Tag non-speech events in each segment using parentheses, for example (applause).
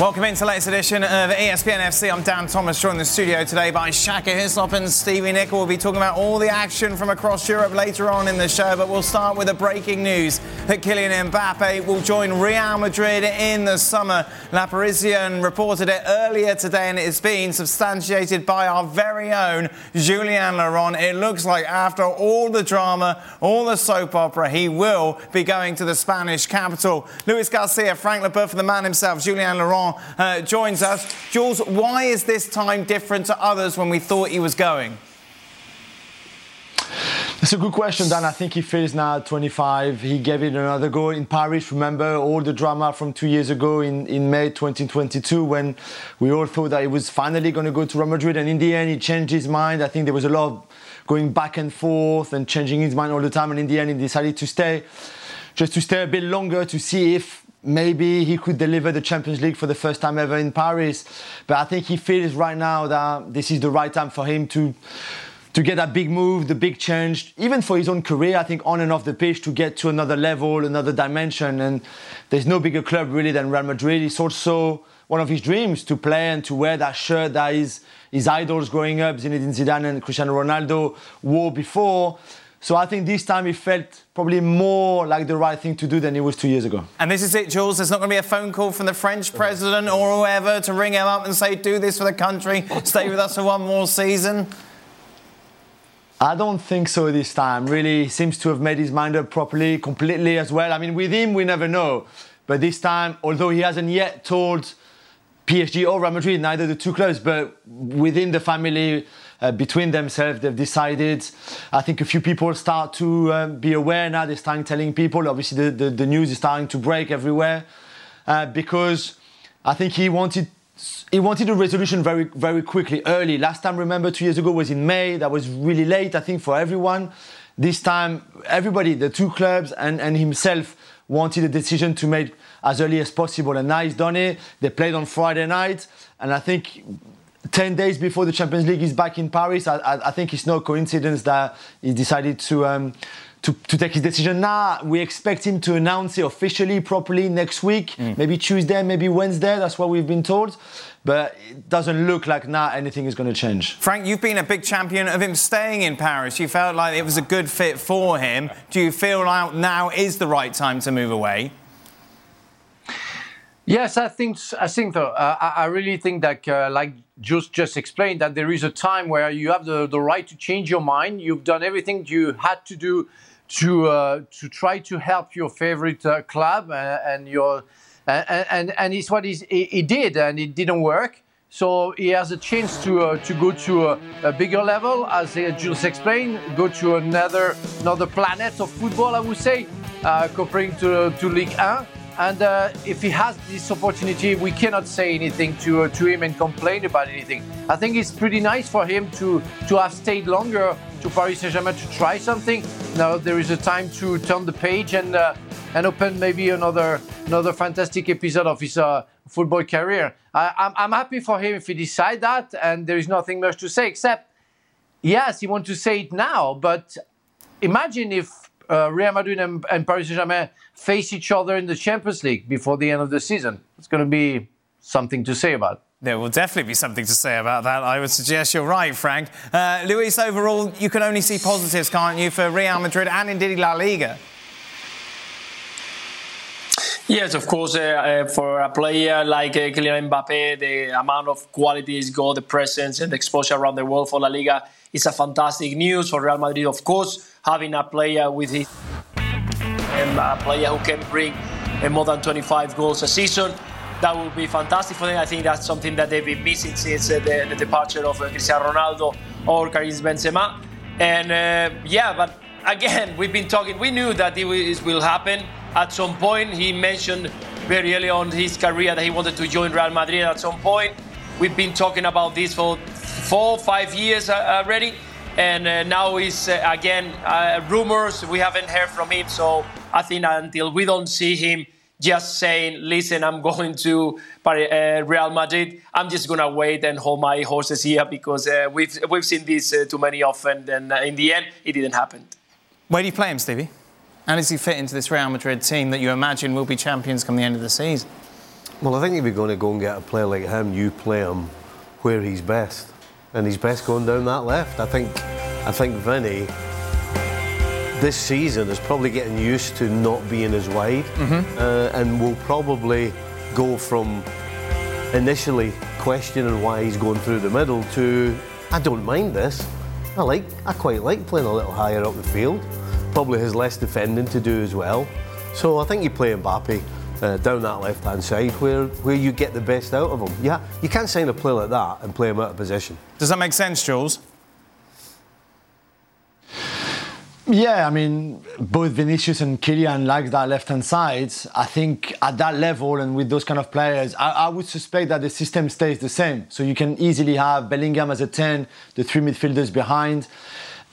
Welcome into the latest edition of ESPN FC. I'm Dan Thomas, joined in the studio today by Shaka Hislop and Stevie Nicol. We'll be talking about all the action from across Europe later on in the show, but we'll start with the breaking news that Kylian Mbappe will join Real Madrid in the summer. Le Parisien reported it earlier today, and it's been substantiated by our very own Julien Laurens. It looks like after all the drama, all the soap opera, he will be going to the Spanish capital. Luis Garcia, Frank Leboeuf, the man himself, Julien Laurens uh, joins us. Jules, why is this time different to others when we thought he was going? That's a good question, Dan. I think he feels now 25. He gave it another go in Paris. Remember all the drama from two years ago in, in May 2022 when we all thought that he was finally going to go to Real Madrid. And in the end, he changed his mind. I think there was a lot of going back and forth and changing his mind all the time. And in the end, he decided to stay, just to stay a bit longer to see if maybe he could deliver the Champions League for the first time ever in Paris. But I think he feels right now that this is the right time for him to to get that big move, the big change, even for his own career, I think on and off the pitch to get to another level, another dimension. And there's no bigger club really than Real Madrid. It's also one of his dreams to play and to wear that shirt that his, his idols growing up, Zinedine Zidane and Cristiano Ronaldo, wore before. So I think this time it felt probably more like the right thing to do than it was two years ago. And this is it, Jules. There's not going to be a phone call from the French president or whoever to ring him up and say, do this for the country, stay with us for one more season. I don't think so this time. Really, seems to have made his mind up properly, completely as well. I mean, with him, we never know. But this time, although he hasn't yet told PSG or Real Madrid, neither the two clubs, but within the family, uh, between themselves, they've decided. I think a few people start to um, be aware now. They're starting telling people. Obviously, the, the, the news is starting to break everywhere uh, because I think he wanted he wanted a resolution very very quickly, early. Last time, remember, two years ago was in May. That was really late, I think, for everyone. This time, everybody, the two clubs and, and himself, wanted a decision to make as early as possible. And now he's done it. They played on Friday night, and I think 10 days before the Champions League is back in Paris, I, I, I think it's no coincidence that he decided to, um, to, to, take his decision now. We expect him to announce it officially, properly next week, mm. maybe Tuesday, maybe Wednesday. That's what we've been told. But it doesn't look like now anything is going to change. Frank, you've been a big champion of him staying in Paris. You felt like it was a good fit for him. Do you feel like now is the right time to move away? Yes, I think I think so. Uh, I, I, really think that, uh, like just just explained, that there is a time where you have the, the right to change your mind. You've done everything you had to do to uh, to try to help your favorite uh, club uh, and your and and, and it's what he, he did, and it didn't work. So he has a chance to uh, to go to a, a, bigger level, as Jules explained, go to another another planet of football. I would say, comparing to to Ligue 1 and uh, if he has this opportunity, we cannot say anything to, uh, to him and complain about anything. I think it's pretty nice for him to, to have stayed longer to Paris Saint-Germain to try something. Now there is a time to turn the page and uh, and open maybe another another fantastic episode of his uh, football career. I, I'm, I'm happy for him if he decide that, and there is nothing much to say except yes, he wants to say it now, but imagine if uh, Real Madrid and, and Paris Saint-Germain face each other in the Champions League before the end of the season. It's going to be something to say about. There will definitely be something to say about that. I would suggest you're right, Frank. Uh, Luis, overall, you can only see positives, can't you, for Real Madrid and indeed La Liga? Yes, of course. Uh, uh, for a player like uh, Kylian Mbappe, the amount of quality he's got, the presence and the exposure around the world for La Liga is a fantastic news for Real Madrid. Of course, having a player with his um, a player who can bring uh, more than 25 goals a season. That would be fantastic for them. I think that's something that they've been missing since uh, the, the, departure of uh, Cristiano Ronaldo or Karim Benzema. And uh, yeah, but again, we've been talking. We knew that it will happen at some point. He mentioned very early on his career that he wanted to join Real Madrid at some point. We've been talking about this for four, five years uh, already, and uh, now it's uh, again uh, rumors. We haven't heard from him, so I think until we don't see him just saying, "Listen, I'm going to uh, Real Madrid," I'm just gonna wait and hold my horses here because uh, we've we've seen this too many often, and in the end, it didn't happen. Where do you play him, Stevie? How does he fit into this Real Madrid team that you imagine will be champions come the end of the season? Well, I think if you're going to go and get a player like him, you play him where he's best, and he's best going down that left. I think, I think Vinny this season is probably getting used to not being as wide, mm-hmm. uh, and will probably go from initially questioning why he's going through the middle to I don't mind this. I like, I quite like playing a little higher up the field. Probably has less defending to do as well. So I think you play Mbappe uh, down that left hand side where, where you get the best out of him. Yeah, you can't sign a player like that and play him out of position. Does that make sense, Jules? Yeah, I mean, both Vinicius and Kylian like that left hand side. I think at that level and with those kind of players, I, I, would suspect that the system stays the same. So you can easily have Bellingham as a 10, the three midfielders behind,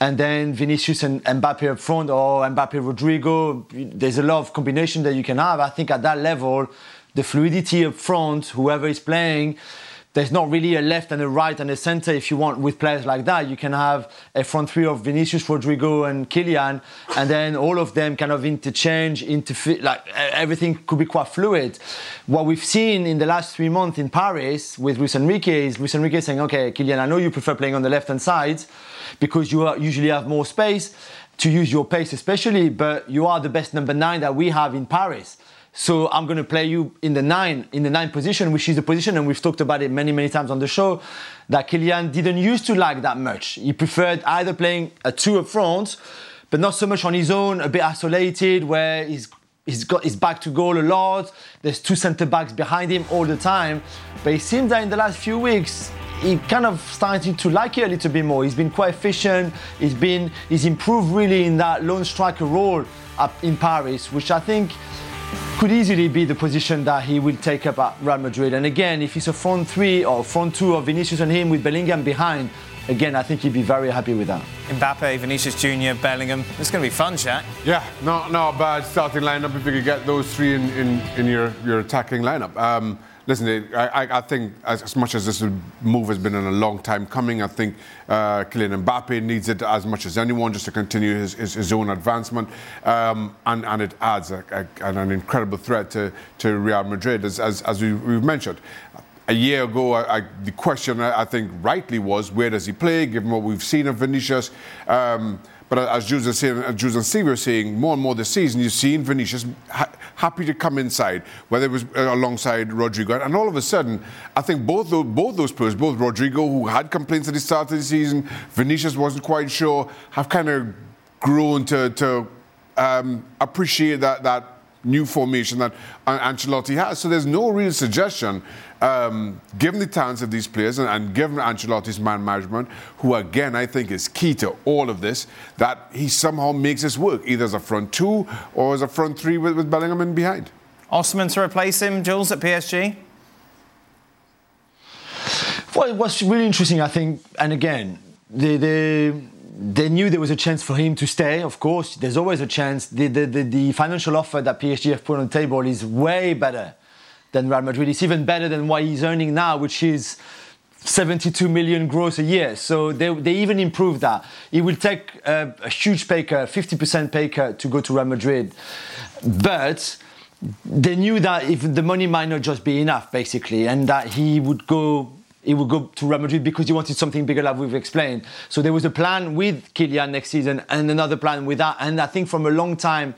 and then Vinicius and Mbappe up front or Mbappe Rodrygo. There's a lot of combination that you can have. I think at that level, the fluidity up front, whoever is playing, there's not really a left and a right and a center if you want with players like that. You can have a front three of Vinicius, Rodrygo, and Kylian, and then all of them kind of interchange, like everything could be quite fluid. What we've seen in the last three months in Paris with Luis Enrique is Luis Enrique saying, okay, Kylian, I know you prefer playing on the left hand side because you usually have more space to use your pace, especially, but you are the best number nine that we have in Paris. So I'm going to play you in the nine, in the nine position, which is the position, and we've talked about it many, many times on the show, that Kylian didn't used to like that much. He preferred either playing a two up front, but not so much on his own, a bit isolated, where he's he's got his back to goal a lot. There's two centre backs behind him all the time. But it seems that in the last few weeks, he kind of started to like it a little bit more. He's been quite efficient. He's been he's improved really in that lone striker role up in Paris, which I think could easily be the position that he will take up at Real Madrid. And again, if it's a front three or front two of Vinicius and him with Bellingham behind, again, I think he'd be very happy with that. Mbappe, Vinicius Junior, Bellingham. It's going to be fun, Jack. Yeah, no, not a bad starting lineup if you could get those three in, in, in your, your attacking lineup. Um, listen, I, I think as, much as this move has been in a long time coming, I think uh, Kylian Mbappe needs it as much as anyone just to continue his, his, his own advancement. Um, and, and it adds a, a, an incredible threat to, to Real Madrid, as, as, as we, have mentioned. A year ago, I, the question I think rightly was where does he play, given what we've seen of Vinicius. Um, but as Jules and, saying, as Jules and Steve were saying, more and more this season, you've seen Vinicius ha- happy to come inside, whether it was uh, alongside Rodrygo. And all of a sudden, I think both those, both those players, both Rodrygo, who had complaints at the start of the season, Vinicius wasn't quite sure, have kind of grown to, to um, appreciate that, that new formation that Ancelotti has. So there's no real suggestion, um, given the talents of these players and, and, given Ancelotti's man management, who again I think is key to all of this, that he somehow makes this work, either as a front two or as a front three with, with Bellingham in behind. Osimhen to replace him, Jules, at PSG? Well, what's really interesting, I think, and again, the, the they knew there was a chance for him to stay. Of course, there's always a chance. The, the, the, the, financial offer that PSG have put on the table is way better than Real Madrid. It's even better than what he's earning now, which is 72 million gross a year. So they, they even improved that. It will take a, a huge pay cut, 50% pay cut to go to Real Madrid. But they knew that if the money might not just be enough, basically, and that he would go he would go to Real Madrid because he wanted something bigger, like we've explained. So there was a plan with Kylian next season and another plan with that. And I think from a long time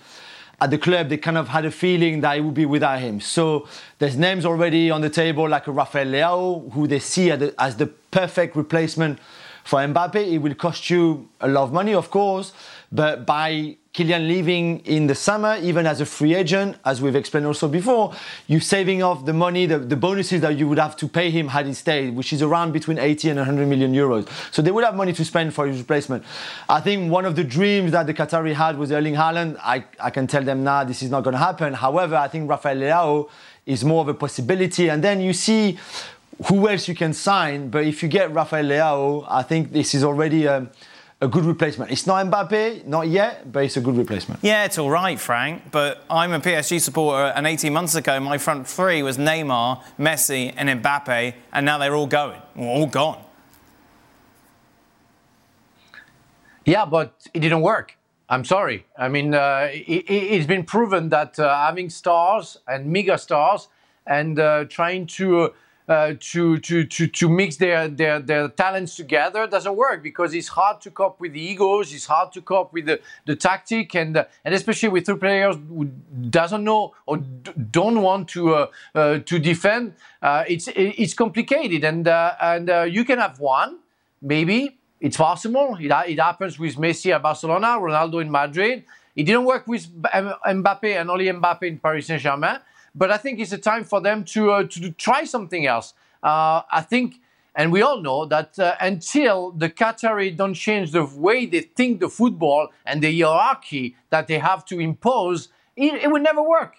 at the club, they kind of had a feeling that it would be without him. So there's names already on the table, like Rafael Leao, who they see as the perfect replacement for Mbappe. It will cost you a lot of money, of course, but by Kylian leaving in the summer, even as a free agent, as we've explained also before, you're saving off the money, the, the bonuses that you would have to pay him had he stayed, which is around between 80 and 100 million euros. So they would have money to spend for his replacement. I think one of the dreams that the Qatari had was Erling Haaland. I, I can tell them now this is not going to happen. However, I think Rafael Leao is more of a possibility. And then you see who else you can sign. But if you get Rafael Leao, I think this is already a, a good replacement. It's not Mbappe, not yet, but it's a good replacement. Yeah, it's all right, Frank. But I'm a PSG supporter, and 18 months ago, my front three was Neymar, Messi, and Mbappe, and now they're all going, all gone. Yeah, but it didn't work. I'm sorry. I mean, uh, it, has been proven that uh, having stars and mega stars and uh, trying to uh, to, to, to, to mix their, their, their talents together doesn't work because it's hard to cope with the egos, it's hard to cope with the, the tactic, and, uh, and especially with two players who doesn't know or d- don't want to, uh, uh to defend, uh, it's, it's complicated. And, and you can have one, maybe, it's possible. It, it happens with Messi at Barcelona, Ronaldo in Madrid. It didn't work with Mbappe and only Mbappe in Paris Saint-Germain. But I think it's a time for them to uh, to try something else. Uh, I think, and we all know that uh, until the Qatari don't change the way they think the football and the hierarchy that they have to impose, it, it will never work.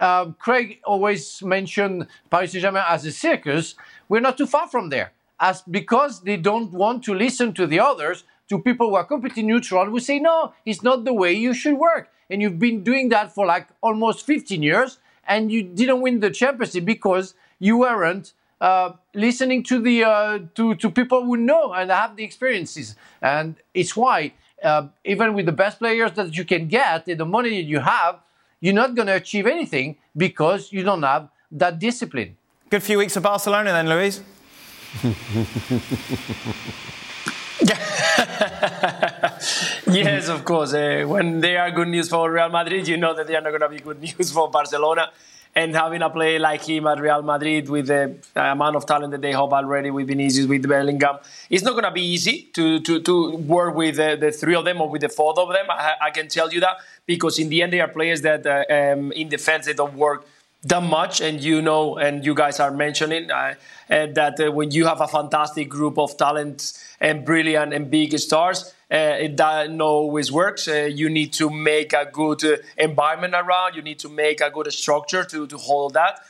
Um, Craig always mentioned Paris Saint-Germain as a circus. We're not too far from there, as because they don't want to listen to the others, to people who are completely neutral, who say no, it's not the way you should work. And you've been doing that for like almost 15 years and you didn't win the championship because you weren't uh, listening to the uh, to to people who know and have the experiences. And it's why uh, even with the best players that you can get and the money that you have, you're not going to achieve anything because you don't have that discipline. Good few weeks of Barcelona then, Luis. (laughs) (laughs) yes, of course. Uh, when they are good news for Real Madrid, you know that they are not going to be good (laughs) news for Barcelona. And having a player like him at Real Madrid with the amount of talent that they have already with Vinicius, with Bellingham, it's not going to be easy to, to, to work with uh, the three of them or with the four of them. I, I, can tell you that because in the end, they are players that uh, um, in defense they don't work that much and you know and you guys are mentioning uh, uh, that uh, when you have a fantastic group of talents and brilliant and big stars uh, it doesn't always works uh, you need to make a good uh, environment around you need to make a good structure to, to hold that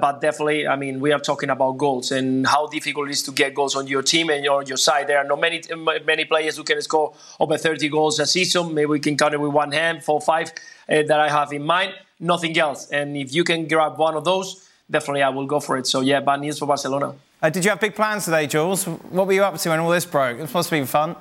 but definitely, I mean, we are talking about goals and how difficult it is to get goals on your team and on your side. There are not many many players who can score over 30 goals a season. Maybe we can count it with one hand, four, five that I have in mind nothing else. And if you can grab one of those, definitely I will go for it. So yeah, bad news for Barcelona. Uh, did you have big plans today, Jules? What were you up to when all this broke? It must have been fun.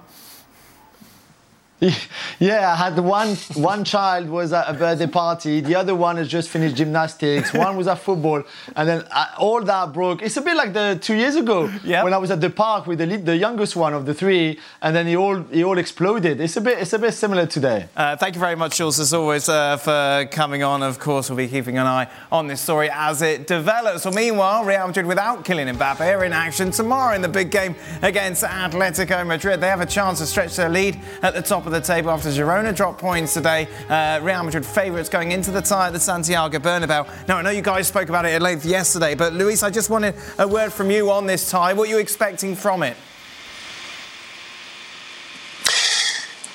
(laughs) Yeah, I had one one child was at a birthday party, the other one has just finished gymnastics, one was at football, and then uh, all that broke. It's a bit like the two years ago yep. when I was at the park with the the youngest one of the three, and then he all it all exploded. It's a bit it's a bit similar today. Uh, thank you very much, Jules, as always, uh, for coming on. Of course, we'll be keeping an eye on this story as it develops. Well, meanwhile, Real Madrid without Kylian Mbappe are in action tomorrow in the big game against Atletico Madrid. They have a chance to stretch their lead at the top of the table after Girona dropped points today. Uh, Real Madrid favourites going into the tie at the Santiago Bernabeu. Now, I know you guys spoke about it at length yesterday, but Luis, I just wanted a word from you on this tie. What are you expecting from it?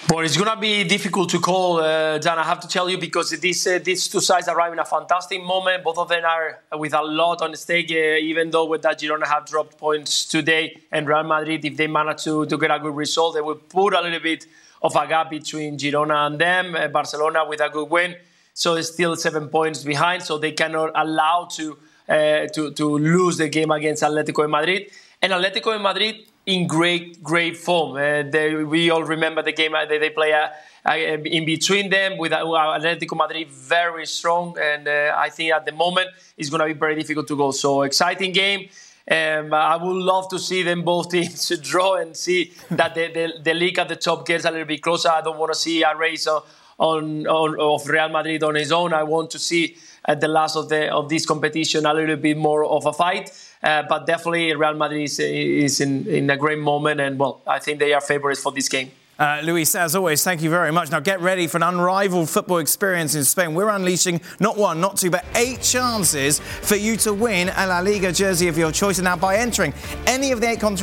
Well, it's going to be difficult to call, uh, Dan. I have to tell you because these uh, these two sides arrive in a fantastic moment. Both of them are with a lot on the stake. Uh, even though with that Girona have dropped points today, and Real Madrid, if they manage to, to get a good result, they will put a little bit of a gap between Girona and them. Uh, Barcelona with a good win, so it's still seven points behind. So they cannot allow to uh, to to lose the game against Atletico Madrid. And Atletico Madrid in great great form. Uh, they, we all remember the game that they play. Uh, uh, in between them with Atletico Madrid very strong and uh, I think at the moment it's going to be very difficult to go so exciting game um, I would love to see them both (laughs) teams draw and see that the, the, the, league at the top gets a little bit closer. I don't want to see a race on, on, of Real Madrid on his own. I want to see at the last of the of this competition a little bit more of a fight. Uh, but definitely Real Madrid is, is in, in a great moment, and well, I think they are favorites for this game. Uh, Luis, as always, thank you very much. Now get ready for an unrivaled football experience in Spain. We're unleashing not one, not two, but eight chances for you to win a La Liga jersey of your choice. And now, by entering any of the eight con-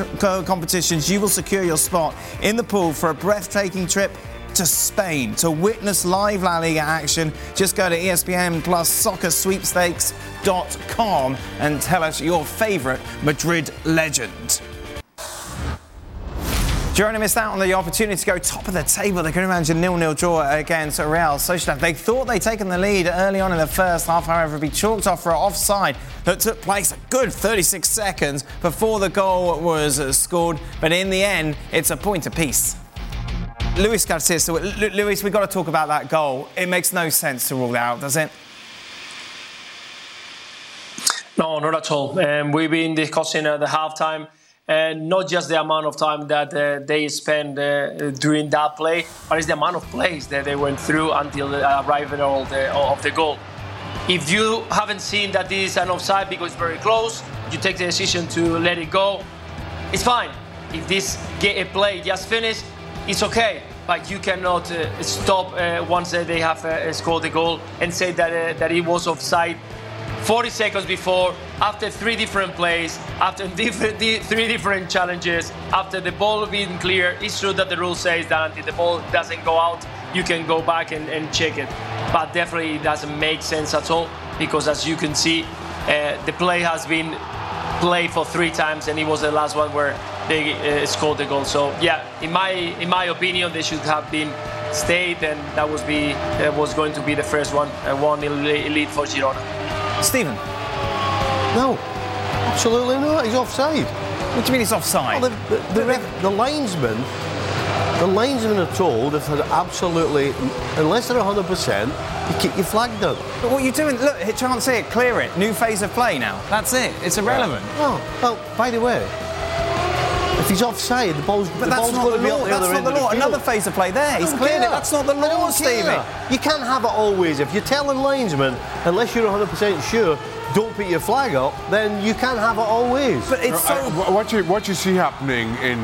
competitions, you will secure your spot in the pool for a breathtaking trip to Spain to witness live La Liga action. Just go to ESPN Plus Soccer Sweepstakes.com and tell us your favourite Madrid legend. Girona missed out on the opportunity to go top of the table. They couldn't manage a nil-nil draw against Real Sociedad. They thought they'd taken the lead early on in the first half, however, be chalked off for an offside that took place a good 36 seconds before the goal was scored. But in the end, it's a point apiece. Luis Garcia, so Luis, we've got to talk about that goal. It makes no sense to rule out, does it? No, not at all. Um, we've been discussing at the halftime and not just the amount of time that uh, they spend uh, during that play, but it's the amount of plays that they went through until the arrival of the, of the goal. If you haven't seen that this is an offside because it's very close, you take the decision to let it go, it's fine. If this get a play just finished, it's okay. But you cannot uh, stop uh, once they have uh, scored the goal and say that, uh, that it was offside 40 seconds before, after three different plays, after (laughs) three different challenges, after the ball being clear, it's true that the rule says that until the ball doesn't go out, you can go back and, and check it. But definitely it doesn't make sense at all because as you can see, uh, the play has been played for three times and it was the last one where they uh, scored the goal. So yeah, in my in my opinion, they should have been stayed and that was be was going to be the first one, uh, one lead for Girona. Stephen? No, absolutely not. He's offside. What do you mean he's offside? Well, the, the, the, the, linesman, the linesmen are told if they're absolutely, unless they're 100%, you keep your flag down. But what are you doing? Look, see it, clear it. New phase of play now. That's it. It's irrelevant. Oh, well, by the way, if he's offside, the ball's, but the that's ball's not going the to law. That's not the law. Another phase of play there. He's cleared care. it. That's not the law, Stevie. You can't have it always. If you're telling linesmen, unless you're 100% sure, don't put your flag up, then you can't have it always. But it's so. I, what you what you see happening in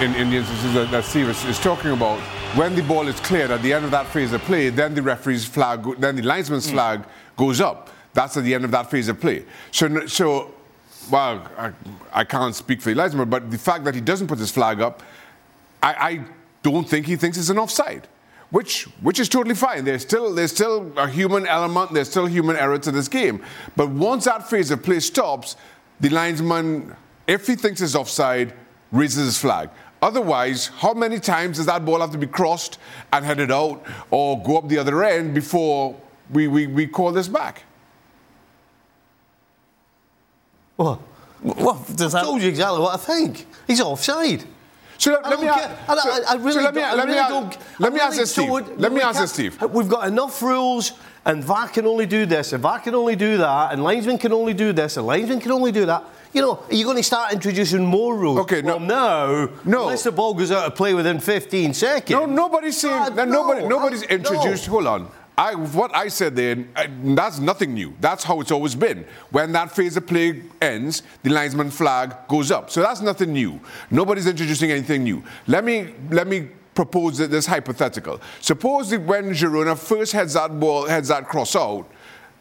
in, in the instances that, that Steve is, is talking about when the ball is cleared at the end of that phase of play, then the referee's flag, then the linesman's mm. flag goes up. That's at the end of that phase of play. So, so well, I, I can't speak for Elijah, but the fact that he doesn't put his flag up, I, I don't think he thinks it's an offside. Which, which is totally fine. There's still, there's still a human element, there's still human error to this game. But once that phase of play stops, the linesman, if he thinks it's offside, raises his flag. Otherwise, how many times does that ball have to be crossed and headed out or go up the other end before we, we, we call this back? What? Well, does I told you exactly what I think. He's offside. So let, let me, let me, let me, let me ask this, Steve. Let me ask this, Steve. We've got enough rules, and VAR can only do this, and VAR can only do that, and linesman can only do this, and linesman can only do that. You know, are you going to start introducing more rules? Okay, well, no, no. Unless the ball goes out of play within 15 seconds. No, nobody's saying. Uh, no, nobody, nobody's I, introduced. No. Hold on. I, what I said then, I, that's nothing new. That's how it's always been. When that phase of play ends, the linesman flag goes up. So that's nothing new. Nobody's introducing anything new. Let me let me propose this hypothetical. Suppose that when Girona first heads that ball, heads that cross out,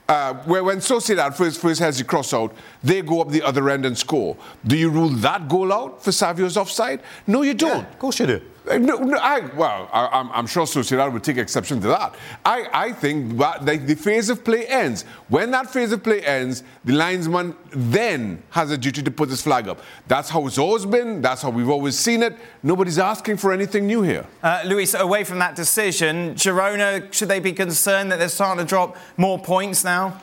uh, where when Sociedad first, first has the cross out, they go up the other end and score. Do you rule that goal out for Savio's offside? No, you don't. Yeah, of course you do. Uh, no, no, I, well, I, am I'm sure Sociedad would take exception to that. I, I think that the, the phase of play ends. When that phase of play ends, the linesman then has a duty to put his flag up. That's how it's always been. That's how we've always seen it. Nobody's asking for anything new here. Uh, Luis, away from that decision, Girona, should they be concerned that they're starting to drop more points now?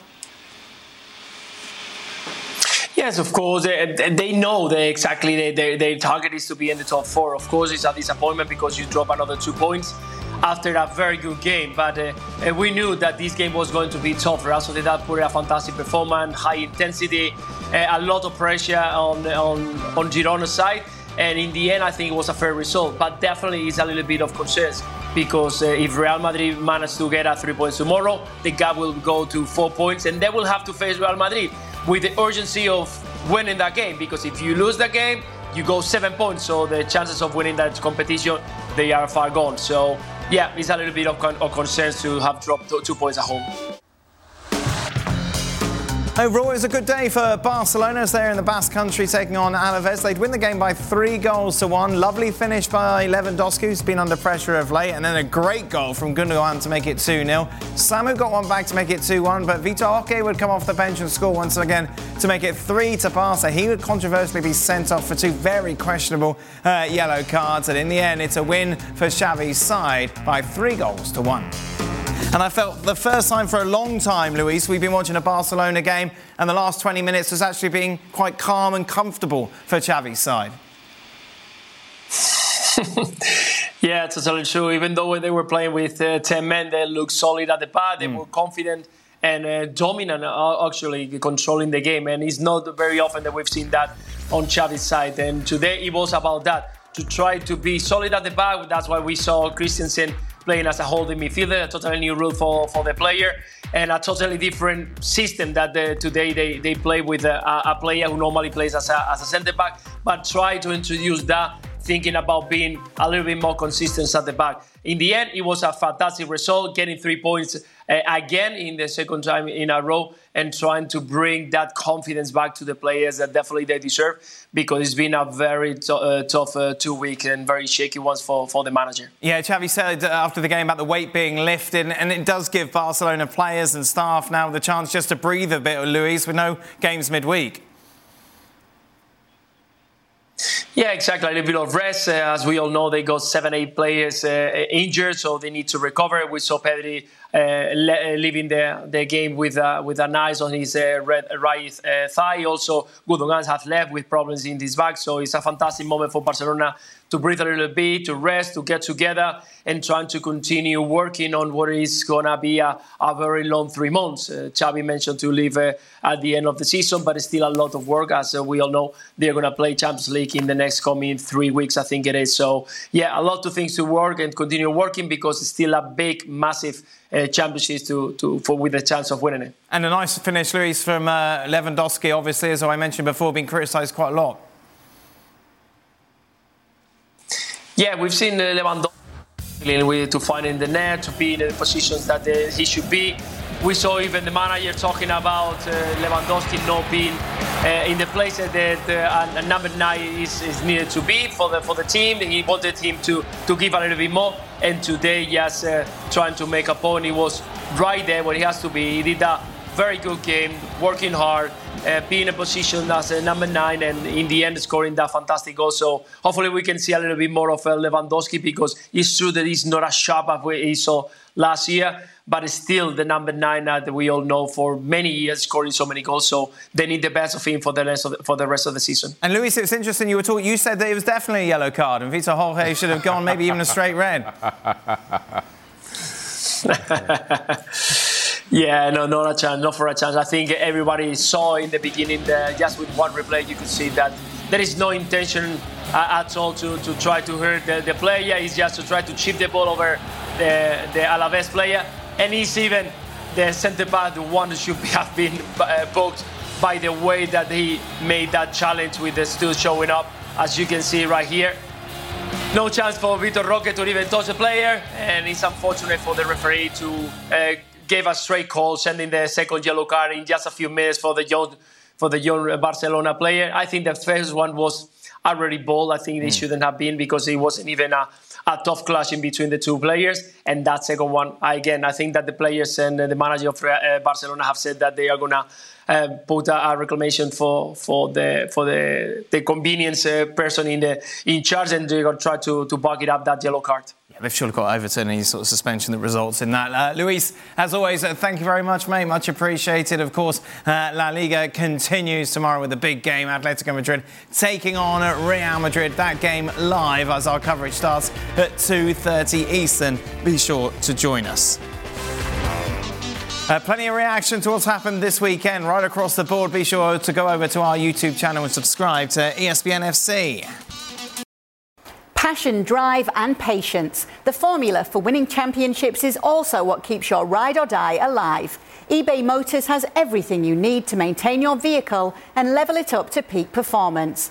Yes, of course. They, they know they exactly they, they, their target is to be in the top four. Of course, it's a disappointment because you drop another two points after a very good game. But uh, we knew that this game was going to be tough. Real Sociedad put a fantastic performance, high intensity, uh, a lot of pressure on on on Girona's side. And in the end, I think it was a fair result. But definitely, it's a little bit of concern because uh, if Real Madrid manage to get a three points tomorrow, the gap will go to four points, and they will have to face Real Madrid with the urgency of winning that game because if you lose that game, you go seven points. So the chances of winning that competition they are far gone. So yeah, it's a little bit of, con- of concern to have dropped two points at home. Overall, it was a good day for Barcelona as they're in the Basque Country taking on Alaves. They'd win the game by three goals to one. Lovely finish by Lewandowski, who's been under pressure of late, and then a great goal from Gundogan to make it 2 0. Samu got one back to make it 2 1, but Vitor Roque would come off the bench and score once again to make it 3 to Barca. He would controversially be sent off for two very questionable uh, yellow cards, and in the end, it's a win for Xavi's side by three goals to one. And I felt the first time for a long time, Luis, we've been watching a Barcelona game, and the last 20 minutes has actually been quite calm and comfortable for Xavi's side. (laughs) yeah, it's totally true. Even though they were playing with uh, 10 men, they looked solid at the back, they mm. were confident and uh, dominant, uh, actually controlling the game. And it's not very often that we've seen that on Xavi's side. And today it was about that to try to be solid at the back. That's why we saw Christensen playing as a holding midfielder, a totally new rule for, for the player, and a totally different system that the, today they, they play with uh, a, a, player who normally plays as a, as a centre back, but try to introduce that thinking about being a little bit more consistent at the back. In the end, it was a fantastic result, getting three points uh, again in the second time in a row and trying to bring that confidence back to the players that definitely they deserve because it's been a very t- uh, tough uh, two weeks and very shaky ones for, for the manager. Yeah, Xavi said after the game about the weight being lifted, and it does give Barcelona players and staff now the chance just to breathe a bit, Luis, with no games midweek. Yeah, exactly. A little bit of rest. Uh, as we all know, they got seven, eight players uh, injured, so they need to recover. We saw Pedri le- uh, leaving the, the game with uh, with an eyes on his uh, red, right thigh. Also, Gundogan has left with problems in his back, so it's a fantastic moment for Barcelona to breathe a little bit, to rest, to get together, and trying to continue working on what is going to be a, a, very long three months. Uh, Xavi mentioned to leave uh, at the end of the season, but it's still a lot of work. As uh, we all know, they're going to play Champions League in the next coming three weeks, I think it is. So, yeah, a lot of things to work and continue working because it's still a big, massive uh, championship to, to, for, with a chance of winning it. And a nice finish, Luis, from uh, Lewandowski, obviously, as I mentioned before, being criticised quite a lot. Yeah, we've seen uh, Lewandowski to find in the net, to be in the positions that uh, he should be. We saw even the manager talking about uh, Lewandowski not being uh, in the place that uh, number nine is, is, needed to be for the for the team. He wanted him to to give a little bit more, and today, just uh, trying to make a point, he was right there where he has to be. He did a very good game, working hard, uh, being in a position as a number nine, and in the end scoring that fantastic goal. So hopefully we can see a little bit more of uh, Lewandowski because it's true that he's not as sharp as we saw last year, but still the number nine that we all know for many years scoring so many goals. So they need the best of him for the rest of the, for the rest of the season. And Luis, it's interesting you were talking. You said that it was definitely a yellow card, and Vitor Roque should have gone maybe even a straight red. (laughs) Yeah, no, not a chance, not for a chance. I think everybody saw in the beginning that just with one replay, you could see that there is no intention uh, at all to, to try to hurt the, the player. It's just to try to chip the ball over the, the Alaves player. And he's even the centre back, the one that should (laughs) have been uh, booked by the way that he made that challenge with the still showing up, as you can see right here. No chance for Vitor Roque to even touch the player, and it's unfortunate for the referee to uh, gave a straight call, sending the second yellow card in just a few minutes for the young for the young Barcelona player. I think the first one was already bold. I think mm. shouldn't have been because it wasn't even a, a tough clash in between the two players. And that second one, again, I think that the players and the manager of uh, Barcelona have said that they are gonna uh, put a, a, reclamation for, for the for the the convenience uh, person in the in charge, and they're gonna try to to back it up that yellow card Yeah, they've surely got overturn any sort of suspension that results in that. Uh, Luis, as always, uh, thank you very much, mate. Much appreciated. Of course, uh, La Liga continues tomorrow with a big game. Atletico Madrid taking on Real Madrid. That game live as our coverage starts at 2:30 Eastern. Be sure to join us. Uh, plenty of reaction to what's happened this weekend right across the board. Be sure to go over to our YouTube channel and subscribe to ESPN FC. Passion, drive, and patience. The formula for winning championships is also what keeps your ride or die alive. eBay Motors has everything you need to maintain your vehicle and level it up to peak performance.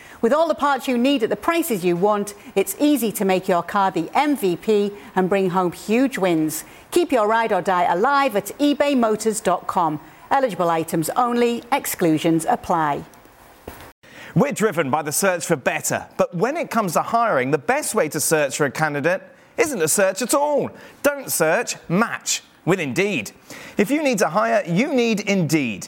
With all the parts you need at the prices you want, it's easy to make your car the MVP and bring home huge wins. Keep your ride or die alive at ebaymotors.com. Eligible items only, exclusions apply. We're driven by the search for better, but when it comes to hiring, the best way to search for a candidate isn't to search at all. Don't search, match with Indeed. If you need to hire, you need Indeed.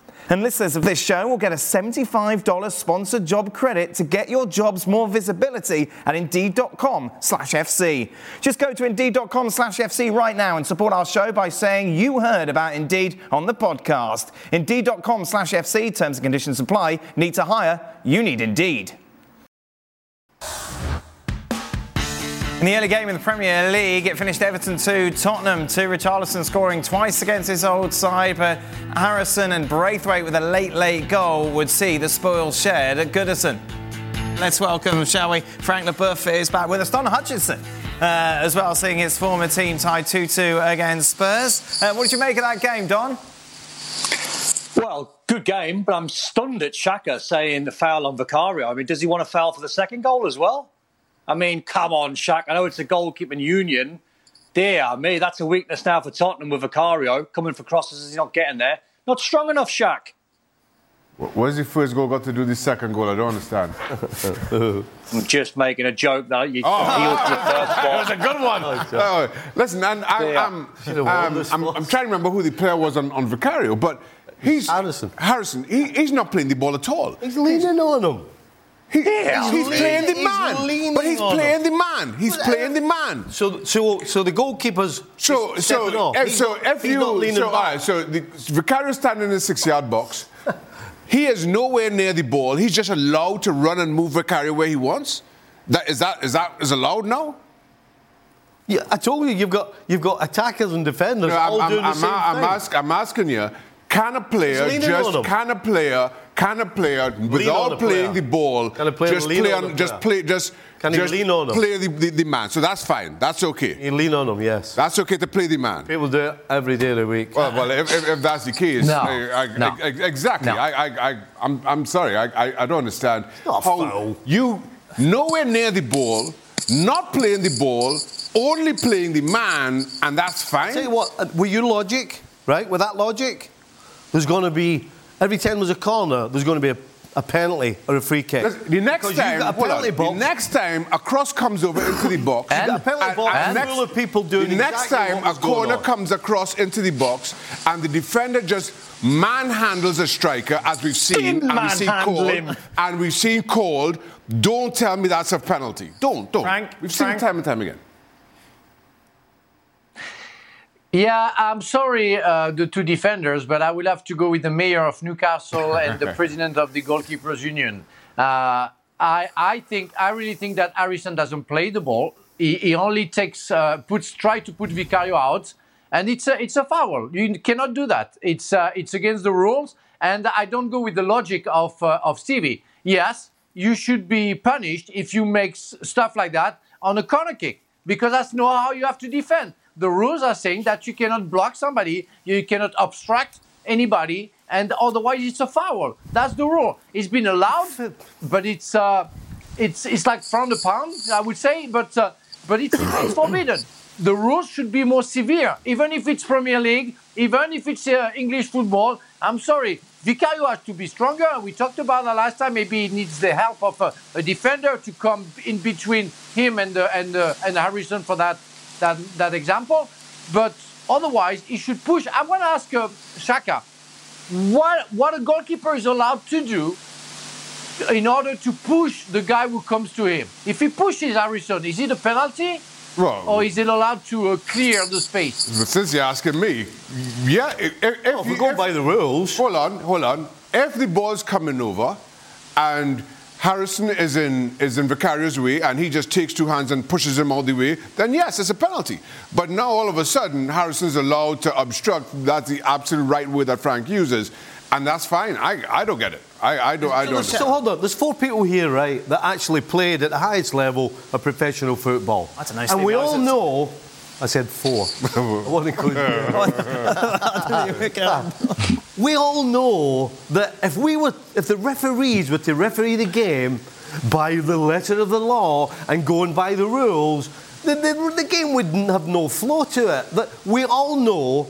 And listeners of this show will get a $75 sponsored job credit to get your jobs more visibility at Indeed.com slash FC. Just go to Indeed.com slash FC right now and support our show by saying you heard about Indeed on the podcast. Indeed.com slash FC, terms and conditions apply. Need to hire? You need Indeed. In the early game in the Premier League, it finished Everton 2, Tottenham 2. Richarlison scoring twice against his old side, but Harrison and Branthwaite with a late, late goal would see the spoils shared at Goodison. Let's welcome, shall we? Frank Leboeuf is back with us. Don Hutchison uh, as well, seeing his former team tie 2 2 against Spurs. Uh, what did you make of that game, Don? Well, good game, but I'm stunned at Shaka saying the foul on Vicario. I mean, does he want to foul for the second goal as well? I mean, come on, Shaq. I know it's a goalkeeping union. Dear me, that's a weakness now for Tottenham with Vicario coming for crosses. He's not getting there. Not strong enough, Shaq. What has the first goal got to do with the second goal? I don't understand. (laughs) I'm just making a joke that you Oh. appealed to the first (laughs) That was a good one. Oh, listen, and I, I'm, um, I'm, I'm trying to remember who the player was on, on Vicario, but he's Harrison. Harrison. He, he's not playing the ball at all. He's leaning on him. He, Yeah. he's, He's playing the man, he's but he's playing the man. He's playing the man. Uh, so, so, so the goalkeeper's So, so, eh, off. if, so if you, so, all right, so the Vicario standing in the six-yard box. he is nowhere near the ball. He's just allowed to run and move Vicario where he wants. That is that is that is allowed now? Yeah, I told you, you've got you've got attackers and defenders No, all I'm, doing I'm, the same I'm, ask, I'm asking you, can a player He's leaning on just can a player can a player on without a playing player. the ball Can a player just lean play on on a just player? play just Can he just lean on him? play the, the, the man? So that's fine. That's okay. You lean on him, yes. That's okay to play the man. People do it every day of the week. Well, well if, if, if that's the case, No. I, I, No. I- exactly. No. I, I, I, I'm, I'm sorry. I, I, I don't understand not how foul. you nowhere near the ball, not playing the ball, only playing the man, and that's fine. Tell you what, uh, with your logic, right? With that logic, there's going to be every time there's a corner, there's going to be a, a penalty or a free kick. Listen, The next Because time, a hold on. penalty the next time a cross comes over into the box, You've got a penalty box next- full of people doing the next exactly time a corner comes across into the box and the defender just manhandles a striker, as we've seen and we've seen Manhandle called, and we've seen called. Don't tell me that's a penalty. Don't, don't. Frank, we've seen it time and time again. Yeah, I'm sorry, uh, the two defenders, but I will have to go with the mayor of Newcastle (laughs) and the president of the goalkeepers union. Uh, I, I think, I really think that Harrison doesn't play the ball. He, he only takes, uh, puts, try to put Vicario out, and it's a, it's a foul. You cannot do that. It's, uh, it's against the rules, and I don't go with the logic of, uh, of Stevie. Yes, you should be punished if you make s- stuff like that on a corner kick because that's not how you have to defend. The rules are saying that you cannot block somebody, you cannot obstruct anybody, and otherwise it's a foul. That's the rule. It's been allowed, but it's uh, it's it's like frowned upon, I would say, but uh, but it's, it's forbidden. The rules should be more severe, even if it's Premier League, even if it's uh, English football. I'm sorry. Vicario has to be stronger. We talked about that last time. Maybe he needs the help of a, a defender to come in between him and uh, and uh, and Harrison for that that that example. But otherwise, he should push. I'm going to ask uh, Shaka what what a goalkeeper is allowed to do in order to push the guy who comes to him. If he pushes Harrison, is it a penalty? Well, or is it allowed to uh, clear the space? Since you're asking me, yeah. If, if, if we go by the rules. Hold on, hold on. If the ball's coming over and Harrison is in is in Vicario's way and he just takes two hands and pushes him all the way, then yes, it's a penalty. But now all of a sudden Harrison's allowed to obstruct. That's the absolute right way that Frank uses, and that's fine. I, I don't get it. I, I don't. I don't. So hold on. There's four people here, right, that actually played at the highest level of professional football. That's a nice. know. And we all know. I said four. (laughs) I wasn't (laughs) (laughs) we all know that if we were, if the referees were to referee the game by the letter of the law and going by the rules, then the, the game wouldn't have no flow to it. That we all know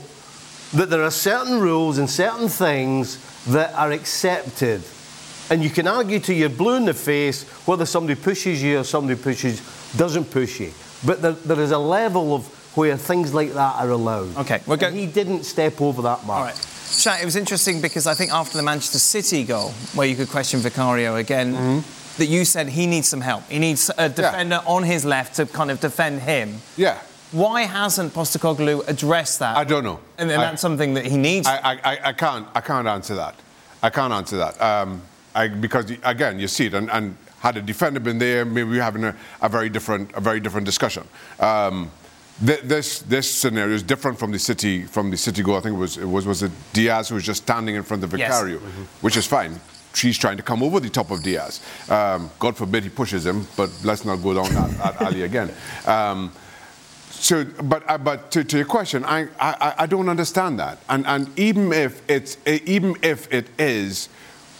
that there are certain rules and certain things that are accepted. And you can argue to your blue in the face whether somebody pushes you or somebody pushes doesn't push you. But there, there is a level of where things like that are allowed. Okay, we're going. He didn't step over that mark. Shaq, it was interesting because I think after the Manchester City goal, where you could question Vicario again, mm-hmm. that you said he needs some help. He needs a defender yeah. on his left to kind of defend him. Yeah. Why hasn't Postecoglou addressed that? I don't know. And, and I, that's something that he needs. I, I, I, can't. I can't answer that. I can't answer that um, because again, you see it, and, and, had a defender been there, maybe we're having a, a very different, a very different discussion. Um, this this scenario is different from the city from the city goal. I think it was it was was it Diaz who was just standing in front of Vicario, yes. mm-hmm. which is fine. She's trying to come over the top of Diaz. Um, God forbid he pushes him, but let's not go down that, alley again. Um, so, but uh, but to, to, your question, I, I I don't understand that. And and even if it's even if it is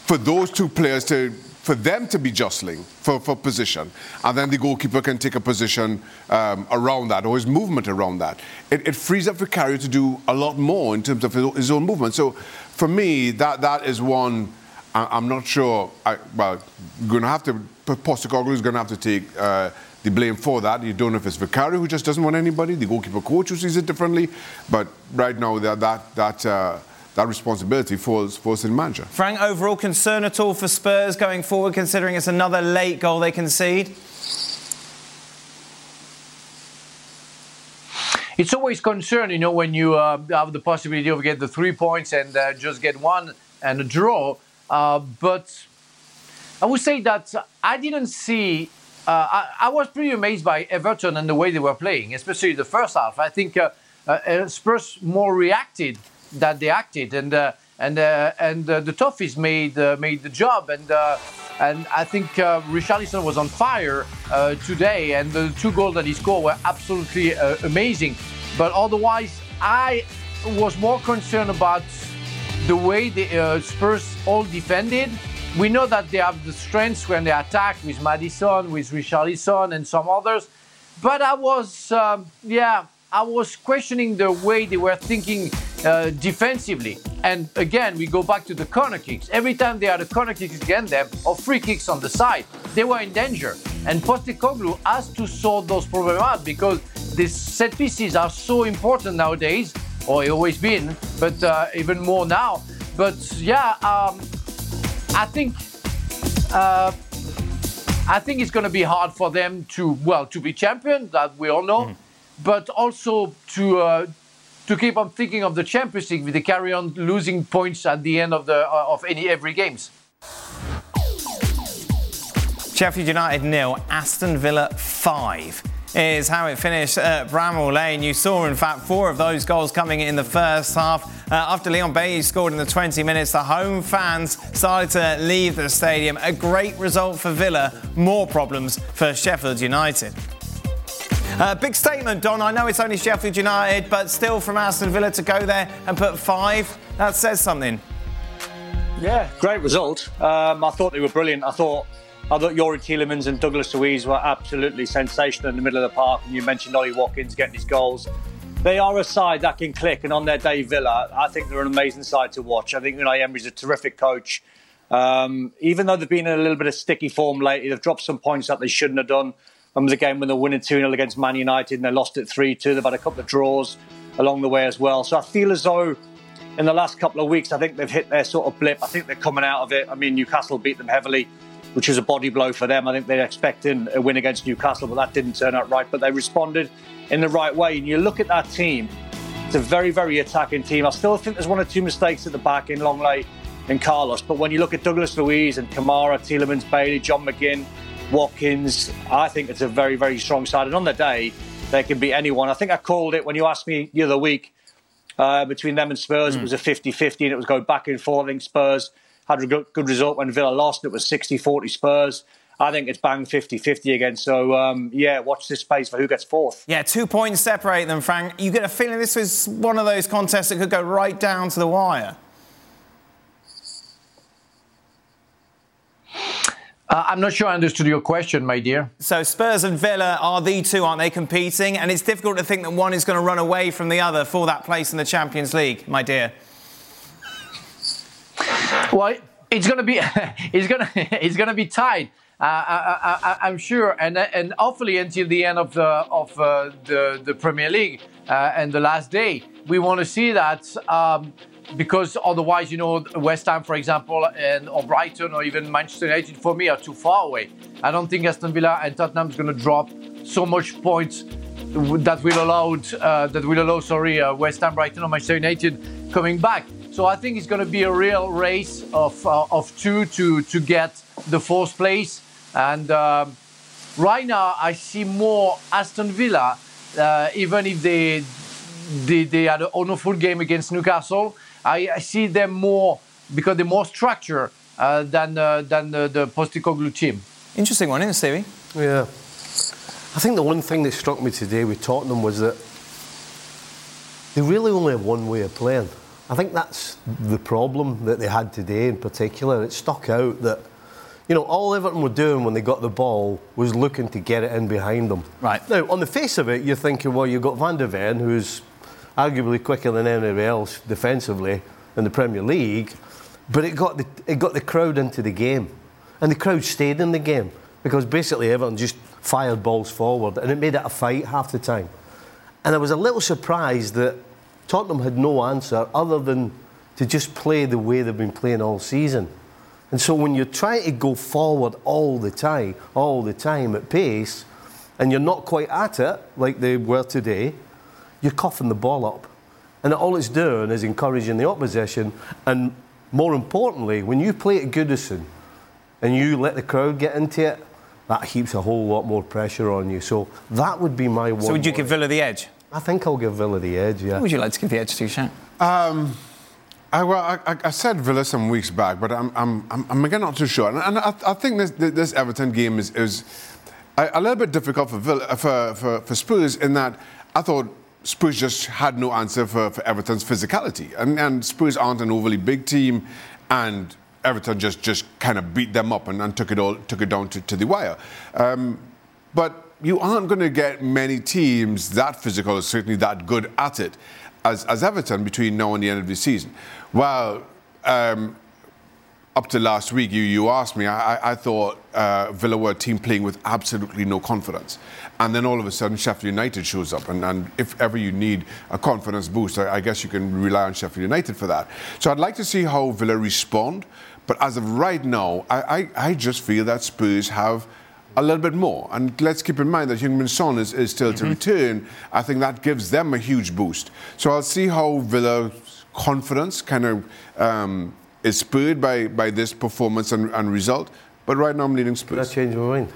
for those two players to for them to be jostling for, for position, and then the goalkeeper can take a position um, around that or his movement around that. It, it, frees up Vicario to do a lot more in terms of his, own movement. So for me, that that is one. I, am not sure. I, well, going to have to. Postecoglou is going to have to take. Uh, the blame for that. You don't know if it's Vicario who just doesn't want anybody, the goalkeeper coach who sees it differently. But right now, that that that uh, that responsibility falls, falls in manager. Frank, overall concern at all for Spurs going forward, considering it's another late goal they concede? It's always concern, you know, when you uh, have the possibility of get the three points and uh, just get one and a draw. Uh, but I would say that I didn't see. Uh, I, I, was pretty amazed by Everton and the way they were playing, especially the first half. I think uh, uh, Spurs more reacted that they acted, and uh, and uh, and uh, the Toffees made made the job, and and I think uh, Richarlison was on fire today, and the two goals that he scored were absolutely amazing. But otherwise, I was more concerned about the way the Spurs all defended. We know that they have the strengths when they attack with Madison, with Richarlison, and some others. But I was, um, yeah, I was questioning the way they were thinking uh, defensively. And again, we go back to the corner kicks. Every time they had a corner kick against them or free kicks on the side, they were in danger. And Postecoglou has to sort those problems out because these set pieces are so important nowadays, or always been, but uh, even more now. But yeah, um, I think. Uh, I think it's going to be hard for them to, well, to be champion, that we all know, mm. but also to uh, to keep on thinking of the Champions League with the carry on losing points at the end of the uh, of any every games. Sheffield United nil, Aston Villa five is how it finished at Bramall Lane. You saw, in fact, four of those goals coming in the first half. Uh, after Leon Bailey scored in the 20 minutes, the home fans started to leave the stadium. A great result for Villa, more problems for Sheffield United. Uh, big statement, Don. I know it's only Sheffield United, but still from Aston Villa to go there and put five, that says something. Yeah, great result. Um, I thought they were brilliant. I thought I thought Youri Tielemans and Douglas Luiz were absolutely sensational in the middle of the park. And you mentioned Ollie Watkins getting his goals. they are a side that can click, and on their day, Villa, I think they're an amazing side to watch. I think Unai Emery's a terrific coach. Um, even though they've been in a little bit of sticky form lately, they've dropped some points that they shouldn't have done. Remember the game when they're winning 2 0 against Man United and they lost it 3 2. They've had a couple of draws along the way as well. So I feel as though in the last couple of weeks, I think they've hit their sort of blip. I think they're coming out of it. I mean, Newcastle beat them heavily, which was a body blow for them. I think they're expecting a win against Newcastle, but that didn't turn out right. But they responded in the right way. And you look at that team, it's a very, very attacking team. I still think there's one or two mistakes at the back in Lenglet and Carlos. But when you look at Douglas Luiz and Kamara, Tielemans, Bailey, John McGinn, Watkins, I think it's a very, very strong side. And on the day, they can beat anyone. I think I called it when you asked me the other week uh, between them and Spurs. Mm. It was a 50 50 and it was going back and forth. I think Spurs had a good, good result when Villa lost. It was 60 40 Spurs. I think it's bang 50 50 again. So, um, yeah, watch this space for who gets fourth. Yeah, two points separate them, Frank. You get a feeling this was one of those contests that could go right down to the wire. Uh, I'm not sure I understood your question, my dear. So Spurs and Villa are the two, aren't they, competing? And it's difficult to think that one is going to run away from the other for that place in the Champions League, my dear. Well, it's going to be (laughs) it's going (laughs) to it's going to be tight. Uh, I, am sure, and and hopefully until the end of the of uh, the the Premier League uh, and the last day, we want to see that. Um, because otherwise, you know, West Ham, for example, and or Brighton or even Manchester United for me are too far away. I don't think Aston Villa and Tottenham is going to drop so much points that will allow uh, that will allow sorry uh, West Ham, Brighton, or Manchester United coming back. So I think it's going to be a real race of uh, of two to to get the fourth place. And um, right now, I see more Aston Villa, uh, even if they, they they had an awful game against Newcastle. I, I see them more because they're more structured uh, than uh, than the, the Postecoglou team. Interesting one, isn't it, Stevie? Yeah. I think the one thing that struck me today with Tottenham was that they really only have one way of playing. I think that's the problem that they had today in particular. It stuck out that, you know, all Everton were doing when they got the ball was looking to get it in behind them. Right. Now, on the face of it, you're thinking, well, you've got Van der Ven, who's arguably quicker than anybody else defensively in the Premier League, but it got the, it got the crowd into the game. And the crowd stayed in the game because basically everyone just fired balls forward and it made it a fight half the time. And I was a little surprised that Tottenham had no answer other than to just play the way they've been playing all season. And so when you're trying to go forward all the time, all the time at pace, and you're not quite at it like they were today, you're coughing the ball up. And all it's doing is encouraging the opposition. And more importantly, when you play at Goodison and you let the crowd get into it, that heaps a whole lot more pressure on you. So that would be my one. So would you give Villa the edge? I think I'll give Villa the edge, yeah. Who would you like to give the edge to, Shan? Um, I, well, I, I, said Villa some weeks back, but I'm, I'm, I'm, I'm again not too sure. And, and I, I, think this, this Everton game is, is a, a little bit difficult for, Villa, for, for, for Spurs in that I thought Spurs just had no answer for, for Everton's physicality. And, and, Spurs aren't an overly big team, and Everton just, just kind of beat them up and, and took it all took it down to, to the wire. Um, but you aren't going to get many teams that physical, or certainly that good at it, as, as Everton between now and the end of the season. Well, um, up to last week, you, you asked me, I, I thought uh, Villa were a team playing with absolutely no confidence. And then all of a sudden, Sheffield United shows up. And, and if ever you need a confidence boost, I, I, guess you can rely on Sheffield United for that. So I'd like to see how Villa respond. But as of right now, I, I, I just feel that Spurs have a little bit more. And let's keep in mind that Heung-min Son is, is still mm-hmm. to return. I think that gives them a huge boost. So I'll see how Villa's confidence kind of... Um, is spurred by, by this performance and, and result. But right now I'm leading Spurs. That changed my mind.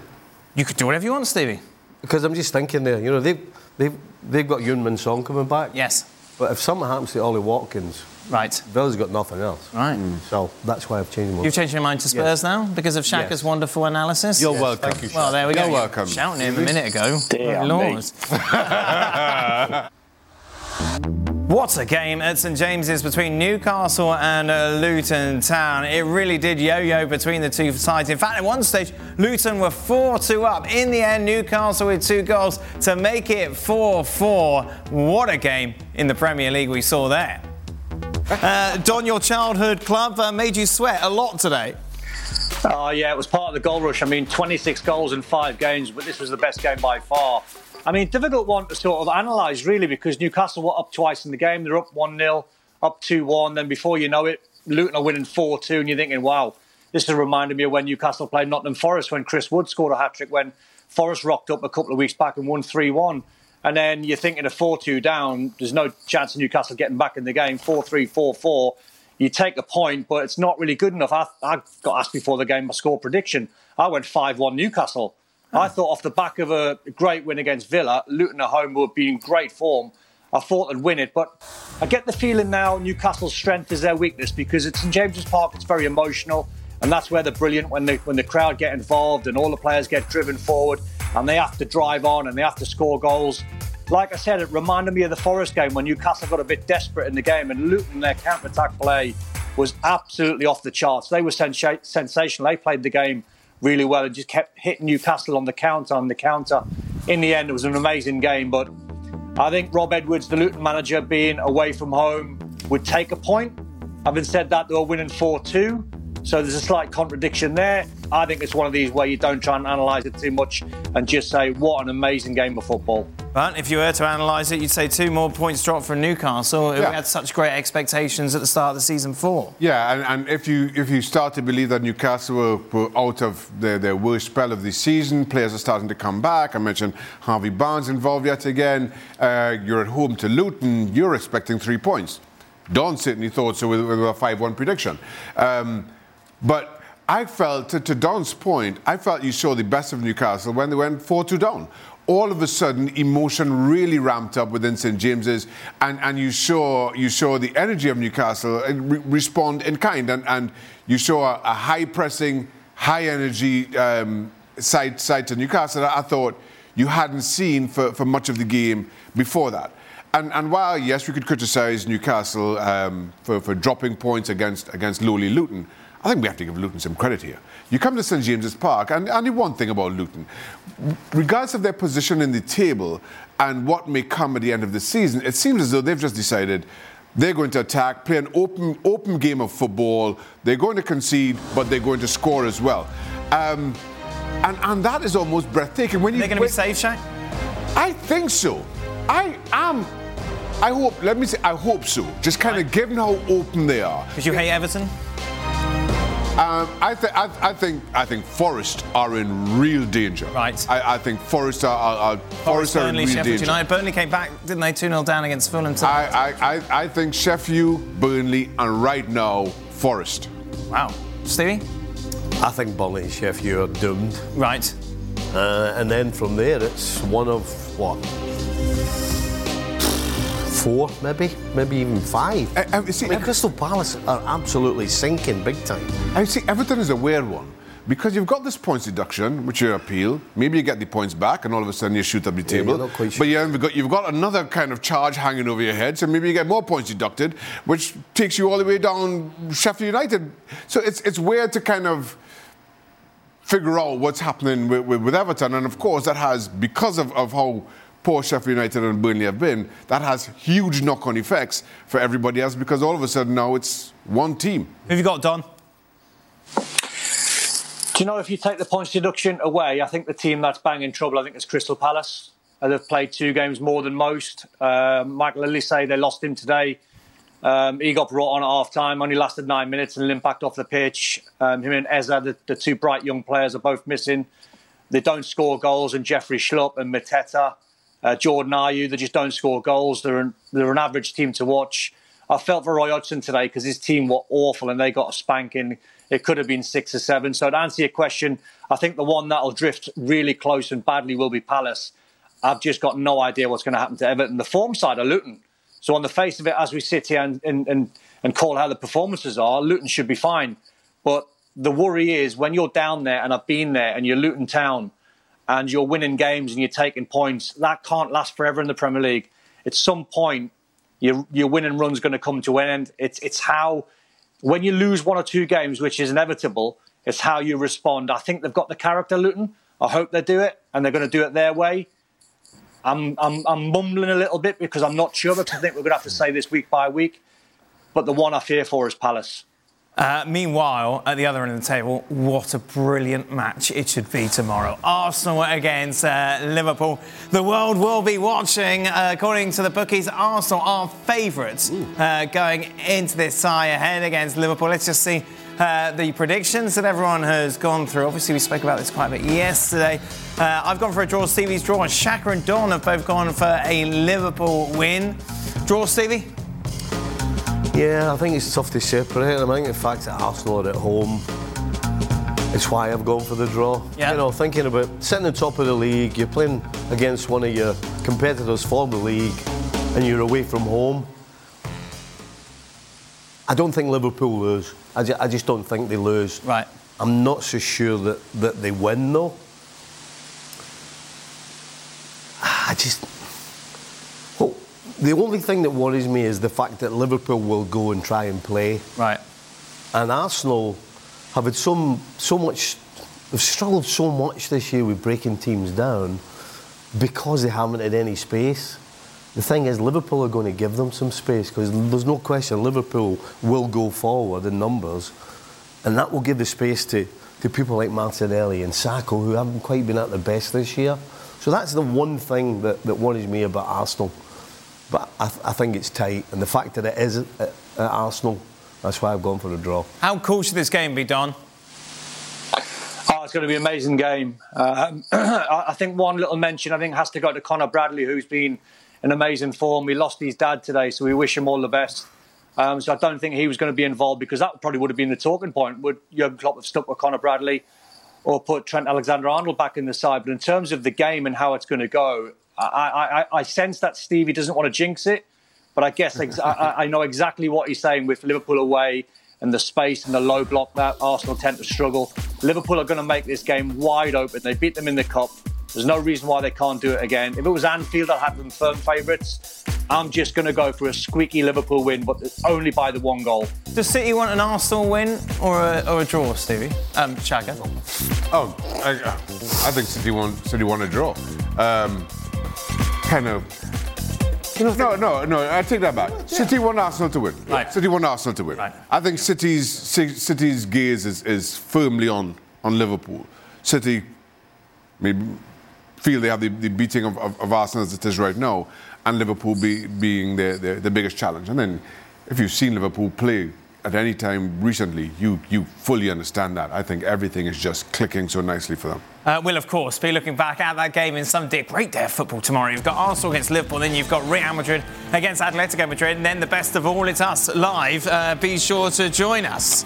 You could do whatever you want, Stevie. Because I'm just thinking there, you know, they've, they've, they've got Heung-min Son coming back. Yes. But if something happens to Ollie Watkins, right, Villa's got nothing else. Right. Mm. So that's why I've changed my mind. You've changed your mind to Spurs yes. now because of Shaka's yes. wonderful analysis? You're yes. welcome. Thank you, well, there we You're go. You're welcome. Shouting him a minute ago. Damn, Lord. (laughs) (laughs) What a game at St James's between Newcastle and uh, Luton Town. It really did yo yo between the two sides. In fact, at one stage, Luton were 4 2 up. In the end, Newcastle with two goals to make it 4 4. What a game in the Premier League we saw there. (laughs) Uh, Don, your childhood club uh, made you sweat a lot today. Oh, yeah, it was part of the goal rush. I mean, 26 goals in five games, but this was the best game by far. I mean, difficult one to sort of analyse, really, because Newcastle were up twice in the game. They're up 1 0, up 2 1. Then before you know it, Luton are winning 4 2, and you're thinking, wow, this has reminded me of when Newcastle played Nottingham Forest when Chris Wood scored a hat trick, when Forest rocked up a couple of weeks back and won 3 1. And then you're thinking of 4 2 down, there's no chance of Newcastle getting back in the game, 4 3, 4 4. You take a point, but it's not really good enough. I, I got asked before the game my score prediction. I went 5 1 Newcastle. I thought off the back of a great win against Villa, Luton at home would be in great form. I thought they'd win it, but I get the feeling now Newcastle's strength is their weakness because it's St James's Park. It's very emotional, and that's where they're brilliant when the when the crowd get involved and all the players get driven forward and they have to drive on and they have to score goals. Like I said, it reminded me of the Forest game when Newcastle got a bit desperate in the game and Luton their counter attack play was absolutely off the charts. They were sensa- sensational. They played the game really well and just kept hitting Newcastle on the counter, on the counter. In the end, it was an amazing game, but I think Rob Edwards, the Luton manager, being away from home, would take a point. Having said that, they were winning 4 2. So there's a slight contradiction there. I think it's one of these where you don't try and analyse it too much and just say, what an amazing game of football. But if you were to analyse it, you'd say two more points dropped from Newcastle. Yeah. had such great expectations at the start of the season four. Yeah, and, and if you if you start to believe that Newcastle were, were out of their, their worst spell of the season, players are starting to come back. I mentioned Harvey Barnes involved yet again. Uh, you're at home to Luton. You're expecting three points. Don certainly thought so with, with a 5-1 prediction. Um, but I felt, to, to Don's point, I felt you saw the best of Newcastle when they went 4-2 down. All of a sudden, emotion really ramped up within St James's, and, and you saw you saw the energy of Newcastle uh, re- respond in kind, and, and you saw a, a high pressing, high energy um, side side to Newcastle. that I thought you hadn't seen for, for much of the game before that. And, and while yes, we could criticise Newcastle um, for, for dropping points against against lowly Luton, I think we have to give Luton some credit here. You come to St James's Park, and, the one thing about Luton, regardless of their position in the table and what may come at the end of the season, it seems as though they've just decided they're going to attack, play an open, open game of football. They're going to concede, but they're going to score as well. Um, and, and that is almost breathtaking. When you, They're going to be safe, Shaq? I think so. I am. I hope. Let me say. I hope so. Just kind of given how open they are. Because you hate Everton? Um, I, th- I, I think. I think Forest are in real danger. Right. I, I think Forest are. are, are Forest are in Burnley, real Sheffield danger. United. Burnley came back, didn't they? 2 0 down against Fulham. I, I, I, I think Sheffield, Burnley, and right now Forest. wow. Stevie? I think Burnley and Sheffield are doomed. Right. Uh, and then from there, it's one of what? Four, maybe, maybe even five. I- I- see, I mean, Ev- Crystal Palace are absolutely sinking big time. I see Everton is a weird one because you've got this points deduction, which you appeal. Maybe you get the points back, and all of a sudden you shoot up the table. quite sure. But you have got, you've got another kind of charge hanging over your head, so maybe you get more points deducted, which takes you all the way down Sheffield United. So it's it's weird to kind of figure out what's happening with, with, with Everton, and of course that has because of, of how poor Sheffield United and Burnley have been, that has huge knock-on effects for everybody else because all of a sudden now it's one team. Who have you got, Don? Do you know if you take the points deduction away, I think the team that's bang in trouble, I think, is Crystal Palace. Uh, they've played two games more than most. Uh, Michael Olise, they lost him today. Um, he got brought on at half time, only lasted nine minutes and an impact off the pitch. Um, him and Eze, the, the two bright young players, are both missing. They don't score goals, and Jeffrey Schlupp and Mateta, uh, Jordan Ayew, they just don't score goals. They're an, they're an average team to watch. I felt for Roy Hodgson today because his team were awful and they got a spanking. It could have been six or seven. So to answer your question, I think the one that'll drift really close and badly will be Palace. I've just got no idea what's going to happen to Everton. The form side are Luton. So on the face of it, as we sit here and, and, and, and call how the performances are, Luton should be fine. But the worry is when you're down there, and I've been there, and you're Luton Town, and you're winning games and you're taking points, that can't last forever in the Premier League. At some point, your your winning run's going to come to an end. It's it's how when you lose one or two games, which is inevitable, it's how you respond. I think they've got the character, Luton. I hope they do it, and they're going to do it their way. I'm, I'm, I'm mumbling a little bit because I'm not sure, because I think we're going to have to say this week by week. But the one I fear for is Palace. Uh, meanwhile, at the other end of the table, what a brilliant match it should be tomorrow. Arsenal against uh, Liverpool. The world will be watching. Uh, according to the bookies, Arsenal are favourites uh, going into this tie ahead against Liverpool. Let's just see uh, the predictions that everyone has gone through. Obviously, we spoke about this quite a bit yesterday. Uh, I've gone for a draw, Stevie's draw, Shaka and Don have both gone for a Liverpool win. Draw, Stevie? Yeah, I think it's tough to separate. I think the fact that Arsenal are at home, it's why I've gone for the draw. Yeah. You know, thinking about sitting on top of the league, you're playing against one of your competitors for the league, and you're away from home. I don't think Liverpool lose. I, ju- I just don't think they lose. Right. I'm not so sure that, that they win though. (sighs) I just. The only thing that worries me is the fact that Liverpool will go and try and play. Right. And Arsenal have had so, so much, they've struggled so much this year with breaking teams down because they haven't had any space. The thing is, Liverpool are going to give them some space because there's no question Liverpool will go forward in numbers, and that will give the space to, to people like Martinelli and Saka who haven't quite been at their best this year. So that's the one thing that, that worries me about Arsenal. But I, th- I think it's tight, and the fact that it is at, at Arsenal, that's why I've gone for a draw. How cool should this game be, Don? Oh, it's going to be an amazing game. Um, (clears throat) I I think one little mention I think has to go to Connor Bradley, who's been in amazing form. He lost his dad today, so we wish him all the best. Um, so I don't think he was going to be involved because that probably would have been the talking point. Would Jurgen Klopp have stuck with Connor Bradley or put Trent Alexander-Arnold back in the side? But in terms of the game and how it's going to go, I, I, I- I sense that Stevie doesn't want to jinx it. But I guess ex- I, I- I know exactly what he's saying with Liverpool away and the space and the low block that Arsenal tend to struggle. Liverpool are going to make this game wide open. They beat them in the cup. There's no reason why they can't do it again. If it was Anfield, I'd have them firm favourites. I'm just going to go for a squeaky Liverpool win, but it's only by the one goal. Does City want an Arsenal win or a, or a draw, Stevie? Um, Shaka? Oh, I, I think City want City won a draw. Um, kind of. no, no, no. I take that back. City want Arsenal to win. Right. City want Arsenal to win. Right. I think City's Ci- City's gaze is, is firmly on on Liverpool. City maybe feel they have the, the beating of, of, of Arsenal as it is right now, and Liverpool be, being the, the, the biggest challenge. And then, if you've seen Liverpool play at any time recently, you you fully understand that. I think everything is just clicking so nicely for them. Uh, we'll, of course, be looking back at that game in some day. Great day of football tomorrow. You've got Arsenal against Liverpool, then you've got Real Madrid against Atletico Madrid, and then the best of all, it's us live. Uh, be sure to join us.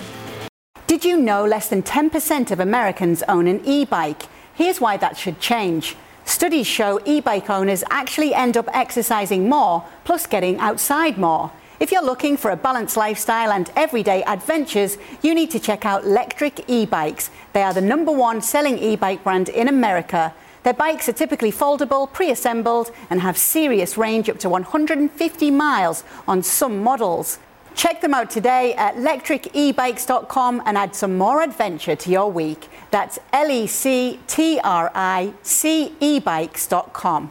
Did you know less than 10% of Americans own an e bike? Here's why that should change. Studies show e bike owners actually end up exercising more, plus getting outside more. If you're looking for a balanced lifestyle and everyday adventures, you need to check out Lectric e bikes. They are the number one selling e bike brand in America. Their bikes are typically foldable, pre assembled, and have serious range up to 150 miles on some models. Check them out today at lectricebikes.com and add some more adventure to your week. That's L E C T R I C ebikes.com.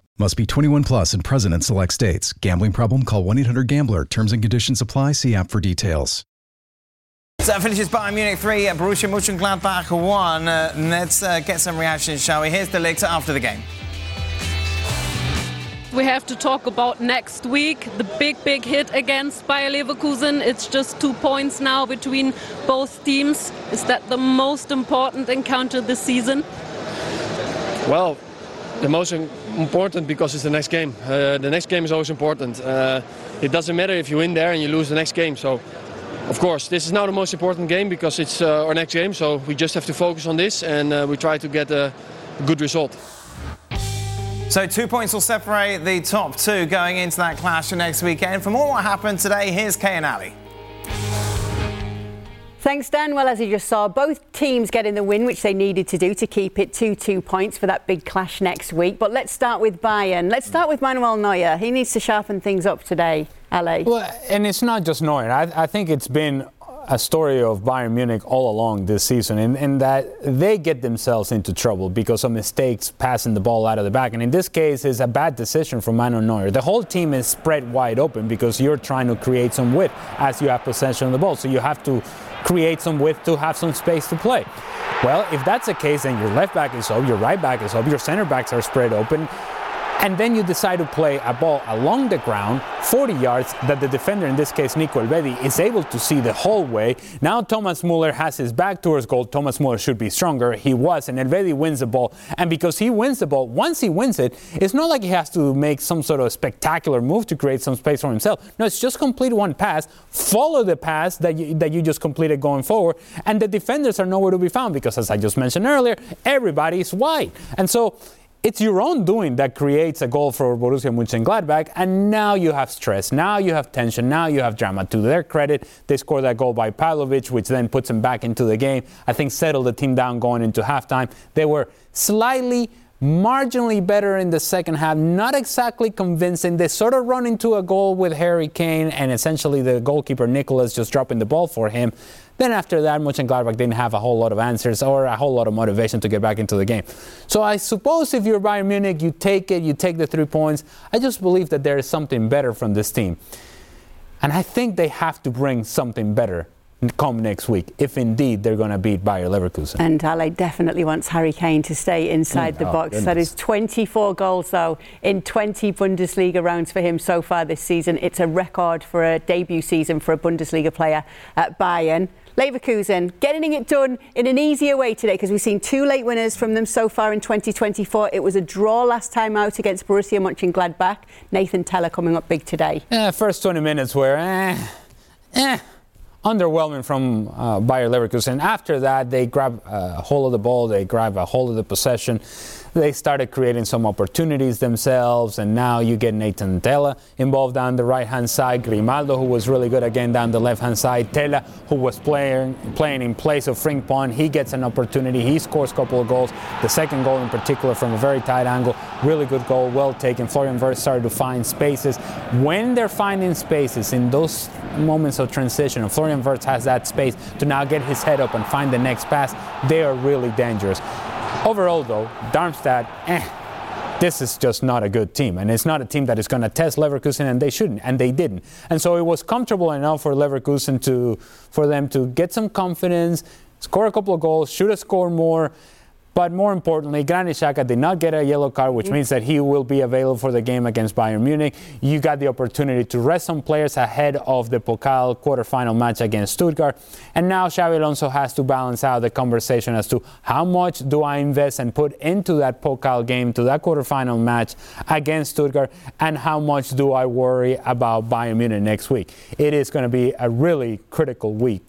Must be 21 plus and present in select states. Gambling problem? Call 1 800 Gambler. Terms and conditions apply. See app for details. So that finishes Bayern Munich 3, uh, Borussia Mönchengladbach 1. Uh, let's uh, get some reactions, shall we? Here's de Ligt after the game. We have to talk about next week, the big, big hit against Bayer Leverkusen. It's just two points now between both teams. Is that the most important encounter this season? Well, the most important because it's the next game. Uh, the next game is always important. Uh, it doesn't matter if you win there and you lose the next game. So of course, this is now the most important game because it's uh, our next game. So we just have to focus on this and uh, we try to get a good result. So two points will separate the top two going into that clash next weekend. For more what happened today, here's Kay and Ali. Thanks, Dan. Well, as you just saw, both teams getting the win, which they needed to do to keep it 2 2 points for that big clash next week. But let's start with Bayern. Let's start with Manuel Neuer. He needs to sharpen things up today, Ale. Well, and it's not just Neuer. I, I think it's been a story of Bayern Munich all along this season, in, that they get themselves into trouble because of mistakes passing the ball out of the back. And in this case, it's a bad decision from Manuel Neuer. The whole team is spread wide open because you're trying to create some width as you have possession of the ball. So you have to create some width to have some space to play. Well, if that's the case, then your left back is up, your right back is up, your center backs are spread open and then you decide to play a ball along the ground 40 yards that the defender, in this case Nico Elvedi, is able to see the whole way. Now Thomas Muller has his back towards goal. Thomas Muller should be stronger. He was, and Elvedi wins the ball. And because he wins the ball, once he wins it, it's not like he has to make some sort of spectacular move to create some space for himself. No, it's just complete one pass, follow the pass that you, that you just completed going forward, and the defenders are nowhere to be found because, as I just mentioned earlier, everybody is wide. And so it's your own doing that creates a goal for Borussia Mönchengladbach, and now you have stress, now you have tension, now you have drama. To their credit, they scored that goal by Pavlovic, which then puts them back into the game. I think settled the team down going into halftime. They were slightly marginally better in the second half, not exactly convincing. They sort of run into a goal with Harry Kane and essentially the goalkeeper Nicolas just dropping the ball for him. Then after that, Mönchengladbach didn't have a whole lot of answers or a whole lot of motivation to get back into the game. So I suppose if you're Bayern Munich, you take it, you take the three points. I just believe that there is something better from this team. And I think they have to bring something better come next week, if indeed they're going to beat Bayer Leverkusen. And Ale definitely wants Harry Kane to stay inside mm, the oh, box. Goodness. That is 24 goals, though, in 20 Bundesliga rounds for him so far this season. It's a record for a debut season for a Bundesliga player at Bayern. Leverkusen getting it done in an easier way today because we've seen two late winners from them so far in 2024. It was a draw last time out against Borussia Mönchengladbach. Nathan Tella coming up big today. Yeah, first 20 minutes were eh, eh, underwhelming from uh, Bayer Leverkusen. After that, they grab a hold of the ball, they grab a hold of the possession they started creating some opportunities themselves, and now you get Nathan Tella involved down the right hand side, Grimaldo, who was really good again down the left hand side, Tella, who was playing playing in place of Frimpong, he gets an opportunity, he scores a couple of goals. The second goal in particular from a very tight angle, really good goal, well taken. Florian Wirtz started to find spaces. When they're finding spaces in those moments of transition, and Florian Wirtz has that space to now get his head up and find the next pass, they are really dangerous. Overall, though, Darmstadt, eh, this is just not a good team. And it's not a team that is going to test Leverkusen, and they shouldn't, and they didn't. And so it was comfortable enough for Leverkusen to, for them to get some confidence, score a couple of goals, should have scored more. But more importantly, Granit Xhaka did not get a yellow card, which mm. means that he will be available for the game against Bayern Munich. You got the opportunity to rest some players ahead of the Pokal quarterfinal match against Stuttgart. And now Xabi Alonso has to balance out the conversation as to how much do I invest and put into that Pokal game, to that quarterfinal match against Stuttgart, and how much do I worry about Bayern Munich next week. It is going to be a really critical week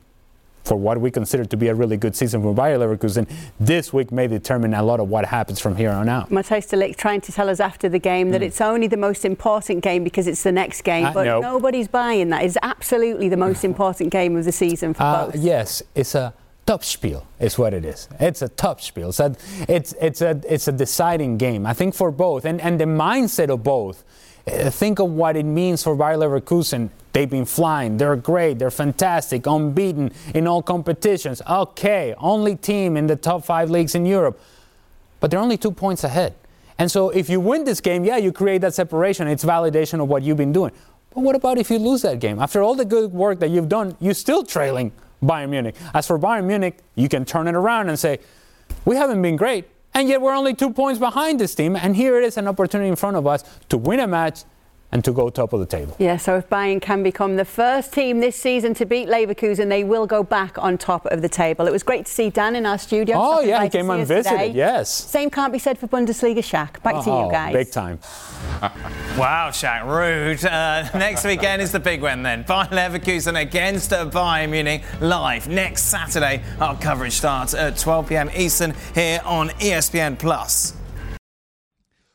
for what we consider to be a really good season for Bayer Leverkusen, this week may determine a lot of what happens from here on out. Matthijs de Ligt trying to tell us after the game that mm. it's only the most important game because it's the next game, uh, but no. nobody's buying that. It's absolutely the most (laughs) important game of the season for uh, both. Yes, it's a Topspiel is what it is. It's a Topspiel. So it's, it's, a, it's a deciding game, I think, for both. And, and the mindset of both Eh, think of what it means for Bayer Leverkusen. They've been flying. They're great. They're fantastic. Unbeaten in all competitions. Okay, only team in the top five leagues in Europe. But they're only two points ahead. And so if you win this game, yeah, you create that separation. It's validation of what you've been doing. But what about if you lose that game? After all the good work that you've done, you're still trailing Bayern Munich. As for Bayern Munich, you can turn it around and say, we haven't been great, and yet we're only two points behind this team. And here it is an opportunity in front of us to win a match and to go top of the table. Yeah, so if Bayern can become the first team this season to beat Leverkusen, they will go back on top of the table. It was great to see Dan in our studio. Oh, Stopping yeah, by he came see and visited, today. yes. Same can't be said for Bundesliga Shaq. Back to Oh, you guys. Big time. (laughs) Wow, Shaq, rude. Uh, next weekend is the big one then. Bayer Leverkusen against Bayern Munich live next Saturday. Our coverage starts at 12 p.m. Eastern here on ESPN Plus.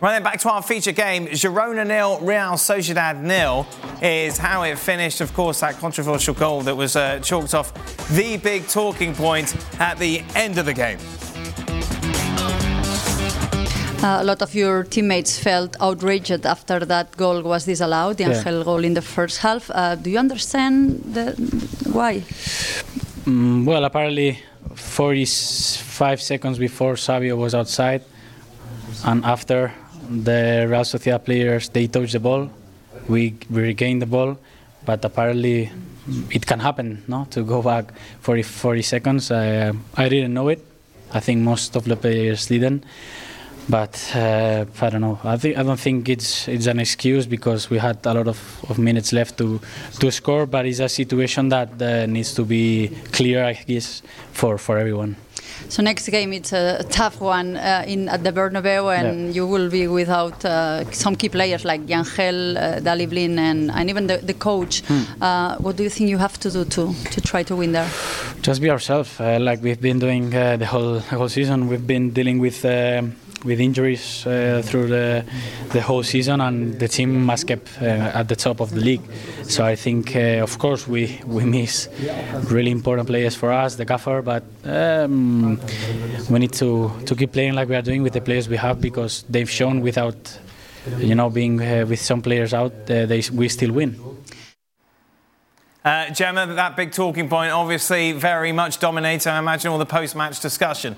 Right then, back to our feature game. Girona nil, Real Sociedad nil is how it finished. Of course, that controversial goal that was uh, chalked off the big talking point at the end of the game. Uh, a lot of your teammates felt outraged after that goal was disallowed, the Yeah. Yangel goal in the first half. Uh, do you understand the, why? Mm, well, apparently, 45 seconds before Savio was outside, and after the Real Sociedad players they touch the ball, we, we regained the ball, but apparently it can happen, no? To go back 40, 40 seconds. Uh, I didn't know it. I think most of the players didn't. But uh, I don't know. I think I don't think it's it's an excuse because we had a lot of, of minutes left to to score. But it's a situation that uh, needs to be clear, I guess, for for everyone. So next game it's a tough one uh, in at the Bernabeu, and you will be without uh, some key players like Yangel, uh, Daley Blind, and, and even the, the coach. Hmm. Uh, what do you think you have to do to to try to win there? Just be ourselves, uh, like we've been doing uh, the whole the whole season. We've been dealing with. um with injuries uh, through the the whole season, and the team has kept uh, at the top of the league. So I think, uh, of course, we we miss really important players for us, the gaffer, but um, we need to to keep playing like we are doing with the players we have because they've shown without, you know, being uh, with some players out, uh, they we still win. Uh, Gemma, that big talking point obviously very much dominates, I imagine, all the post match discussion.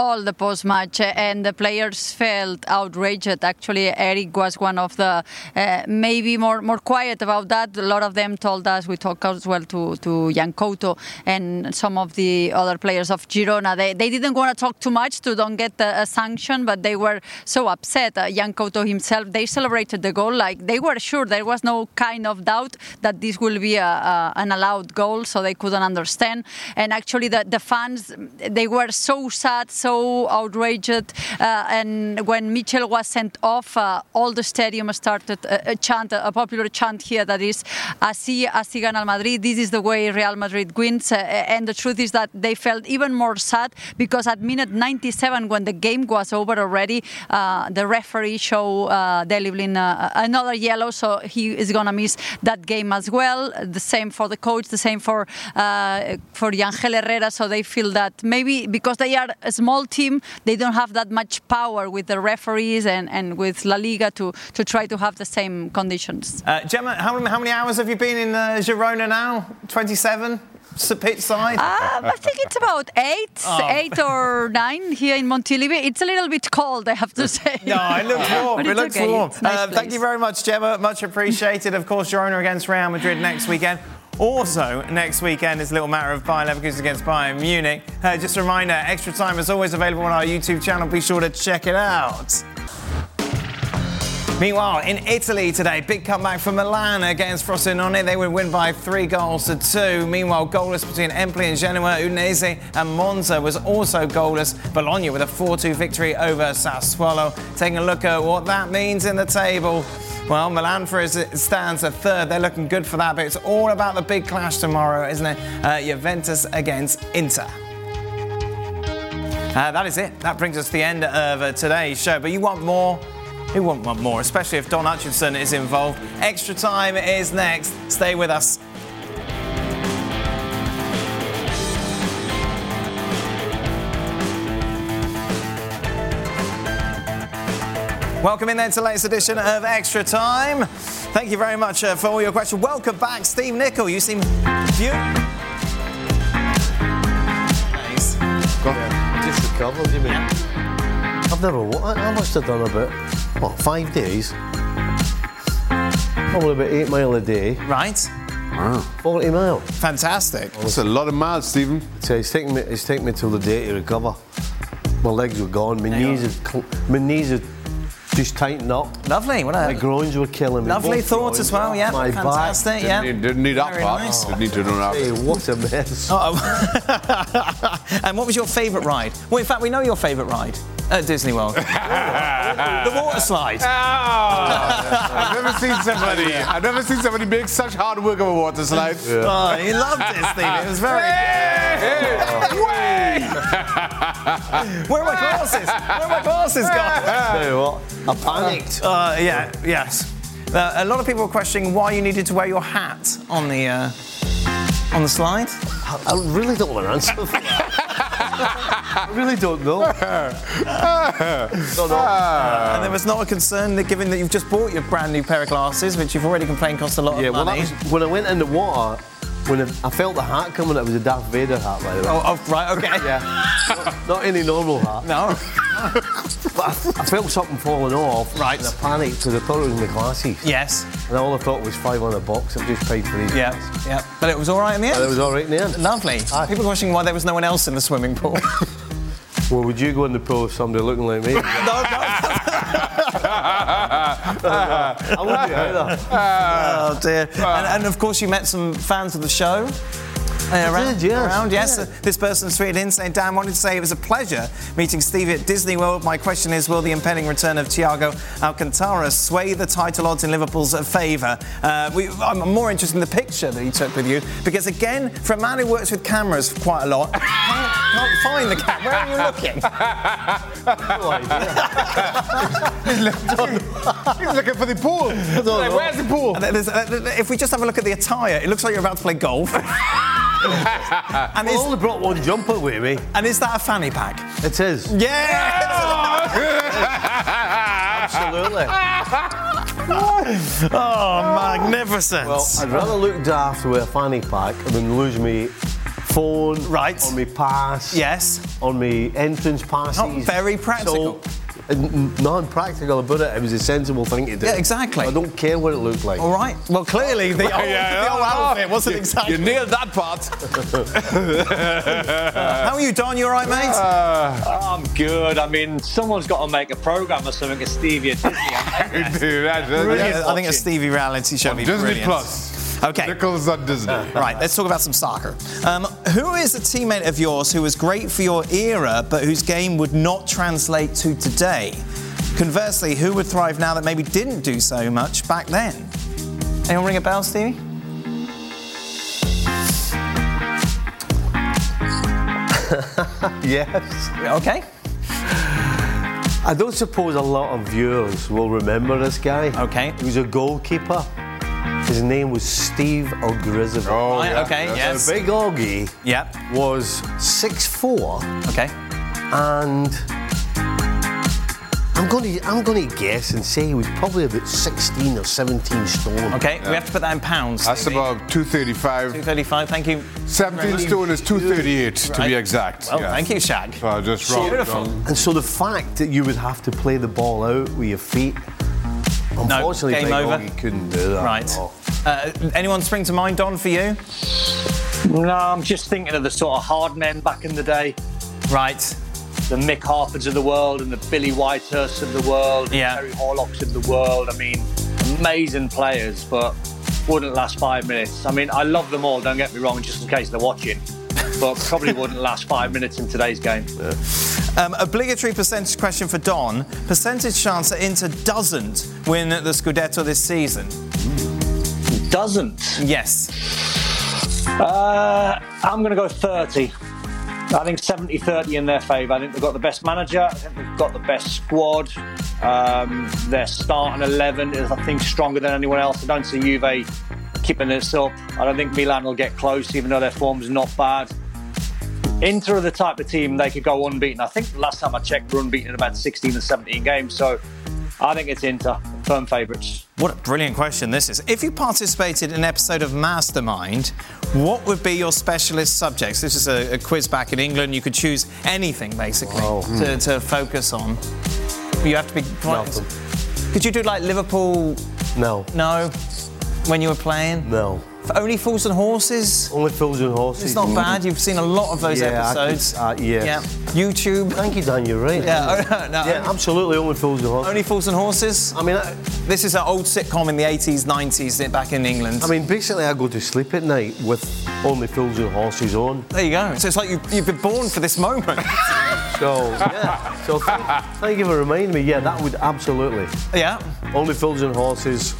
All the post match and the players felt outraged. Actually, Eric was one of the uh, maybe more more quiet about that. A lot of them told us we talked as well to to Yan Couto and some of the other players of Girona. They, they didn't want to talk too much to don't get the, a sanction, but they were so upset. Uh, Yan Couto himself, they celebrated the goal like they were sure there was no kind of doubt that this will be a, a, an allowed goal, so they couldn't understand. And actually, the, the fans they were so sad, so outraged. Uh, and when Míchel was sent off, uh, all the stadium started a, a chant, a popular chant here that is "Así, así gana Madrid." This is the way Real Madrid wins. Uh, and the truth is that they felt even more sad because at minute 97, when the game was over already, uh, the referee showed uh, uh, another yellow, so he is gonna miss that game as well. The same for the coach, the same for uh, for Yangel Herrera. So they feel that maybe because they are a small team, they don't have that much power with the referees and, and with La Liga to, to try to have the same conditions. Uh, Gemma, how, how many hours have you been in uh, Girona now? 27? S- Pitch side? Uh, I think it's about eight, (laughs) Oh. eight or nine here in Montilivi. It's a little bit cold, I have to say. No, it looks (laughs) warm. It looks okay. warm. Nice Uh, thank you very much, Gemma. Much appreciated. Of course, Girona against Real Madrid next weekend. Also, next weekend is a little matter of Bayer Leverkusen against Bayern Munich. Uh, just a reminder, extra time is always available on our YouTube channel. Be sure to check it out. Meanwhile, in Italy today, big comeback for Milan against Frosinone. They would win by three goals to two. Meanwhile, goalless between Empoli and Genoa, Udinese and Monza was also goalless. Bologna with a 4-2 victory over Sassuolo. Taking a look at what that means in the table. Well, Milan for it stands at third. They're looking good for that, but it's all about the big clash tomorrow, isn't it? Uh, Juventus against Inter. Uh, that is it. That brings us to the end of today's show. But you want more? Who won't want more, especially if Don Hutchison is involved? Extra time is next. Stay with us. Welcome in then to the latest edition of Extra Time. Thank you very much uh, for all your questions. Welcome back, Steve Nicol. You seem you. Nice. Got Just recovered, you mean? I've never. wa- I I must have done about what five days. Probably about eight mile a day. Right. Wow. Forty mile. Fantastic. That's a lot of miles, Stephen. So it's taken me. It's taken me till the day to recover. My legs were gone. My knees had. My knees had just tightened up. Lovely. What a My groins were killing me. lovely Both thought as well. Yeah, My fantastic. back. Yeah. Didn't need, didn't need that part. nice. Didn't need to know that. Hey, what a mess. Oh. (laughs) and what was your favourite ride? Well, in fact, we know your favourite ride at Disney World. (laughs) the water slide. Ah, I've never seen somebody. (laughs) I've never seen somebody make such hard work of a water slide. Oh, he loved this thing. It was very Where are my glasses? Where are my glasses gone? Tell you what, I panicked. Uh, yeah, yes. Uh, a lot of people were questioning why you needed to wear your hat on the uh, on the slide. I, I really don't want to answer for that. (laughs) I really don't know. don't know. Ah. and there was not a concern that given that you've just bought your brand new pair of glasses, which you've already complained cost a lot Yeah, of money. that was, when I went in the water, when I, felt the hat coming, it was a Darth Vader hat, by the way. oh, oh, right, okay. Yeah. not, (laughs) not any normal hat. No. But I, I felt something falling off. Right. And I panicked because I thought it was my glasses. Yes. And all I thought was 500 bucks. I've just paid for these. Yeah. glasses. Yeah. But it was all right in the end. And it was all right in the end. Lovely. People were questioning why there was no one else in the swimming pool. (laughs) Well, would you go in the pool with somebody looking like me? (laughs) (laughs) Oh, I wouldn't either. (laughs) Ah. oh dear. Ah. And, and of course, you met some fans of the show. Uh, around, did, yes. around, yes. Yeah. This person tweeted in saying, Dan, wanted to say it was a pleasure meeting Stevie at Disney World. My question is, will the impending return of Thiago Alcantara sway the title odds in Liverpool's favour? Uh, we, I'm more interested in the picture that he took with you, because again, for a man who works with cameras quite a lot, (laughs) can't, can't find the camera. Where are you looking? (laughs) He's looking for the pool. Like, where's the pool? And there's- uh, If we just have a look at the attire, it looks like you're about to play golf. (laughs) and, I only brought one jumper with me. and is that a fanny pack? It is. Yeah! (laughs) Absolutely. (laughs) oh, magnificent. Well, I'd rather look daft with a fanny pack than lose me phone, Right. on me pass, yes. on me entrance passes. Not very practical. So, non-practical about it. It was a sensible thing to do. Yeah, exactly. I don't care what it looked like. All right. Well, clearly the old, the old outfit wasn't you, exactly. You nailed that part. (laughs) How are you, Don? You all right, mate? Ah, I'm good. I mean, someone's got to make a program or something at Stevie at Disney. (laughs) Dude, that's- that's- I think a Stevie reality show would be Disney brilliant. Plus. Okay. Nicol's on Disney. Right, let's talk about some soccer. Um, who is a teammate of yours who was great for your era, but whose game would not translate to today? Conversely, who would thrive now that maybe didn't do so much back then? Anyone ring a bell, Stevie? (laughs) yes. Okay. I don't suppose a lot of viewers will remember this guy. Okay. He was a goalkeeper. His name was Steve Ogrizovic. Oh, Right, yeah. okay, That's yes. The big Oggy Yep. was 6'4 Okay. and I'm going to I'm going to guess and say he was probably about 16 or 17 stone. Okay, we have to put that in pounds. That's Stevie. about 235. 235, thank you. 17 stone is 238 to be exact. Well, yeah. thank you, Shaq. So I just wrote Beautiful. down- And so the fact that you would have to play the ball out with your feet, unfortunately, game Big over. Oggy couldn't do that. Right. Uh, anyone spring to mind, Don, for you? no, I'm just thinking of the sort of hard men back in the day. Right. the Mick Harfords of the world and the Billy Whitehursts of the world, Yeah. Terry Hurlocks of the world. I mean, amazing players, but wouldn't last five minutes. I mean, I love them all, don't get me wrong, just in case they're watching, but probably (laughs) wouldn't last five minutes in today's game. Um, obligatory percentage question for Don. Percentage chance that Inter doesn't win the Scudetto this season? Doesn't? Yes. Uh, I'm going to go 30. I think 70 30 in their favour. I think they've got the best manager. I think they've got the best squad. Um, their starting 11 is, I think, stronger than anyone else. I don't see Juve keeping this up. I don't think Milan will get close, even though their form's not bad. Inter are the type of team they could go unbeaten. I think last time I checked, we're unbeaten in about 16 or 17 games. So I think it's Inter, firm favourites. What a brilliant question this is. If you participated in an episode of Mastermind, what would be your specialist subjects? This is a, a quiz back in England. You could choose anything, basically, to, hmm. to focus on. You have to be quite. Could you do like Liverpool? No. No. When you were playing? No. Only Fools and Horses? Only Fools and Horses. It's not bad. You've seen a lot of those Yeah, I could- episodes. uh, yes. Yeah. YouTube. Thank you, Dan. You're right. Yeah, (laughs) oh, no, yeah, absolutely. Only Fools and Horses. Only Fools and Horses? I mean, I, This is an old sitcom in the 80s, 90s back in England. I mean, basically, I go to sleep at night with Only Fools and Horses on. There you go. So it's like you, you've been born for this moment. (laughs) So, yeah. So, thank, thank you for reminding me. Yeah, that would absolutely. Yeah. Only Fools and Horses,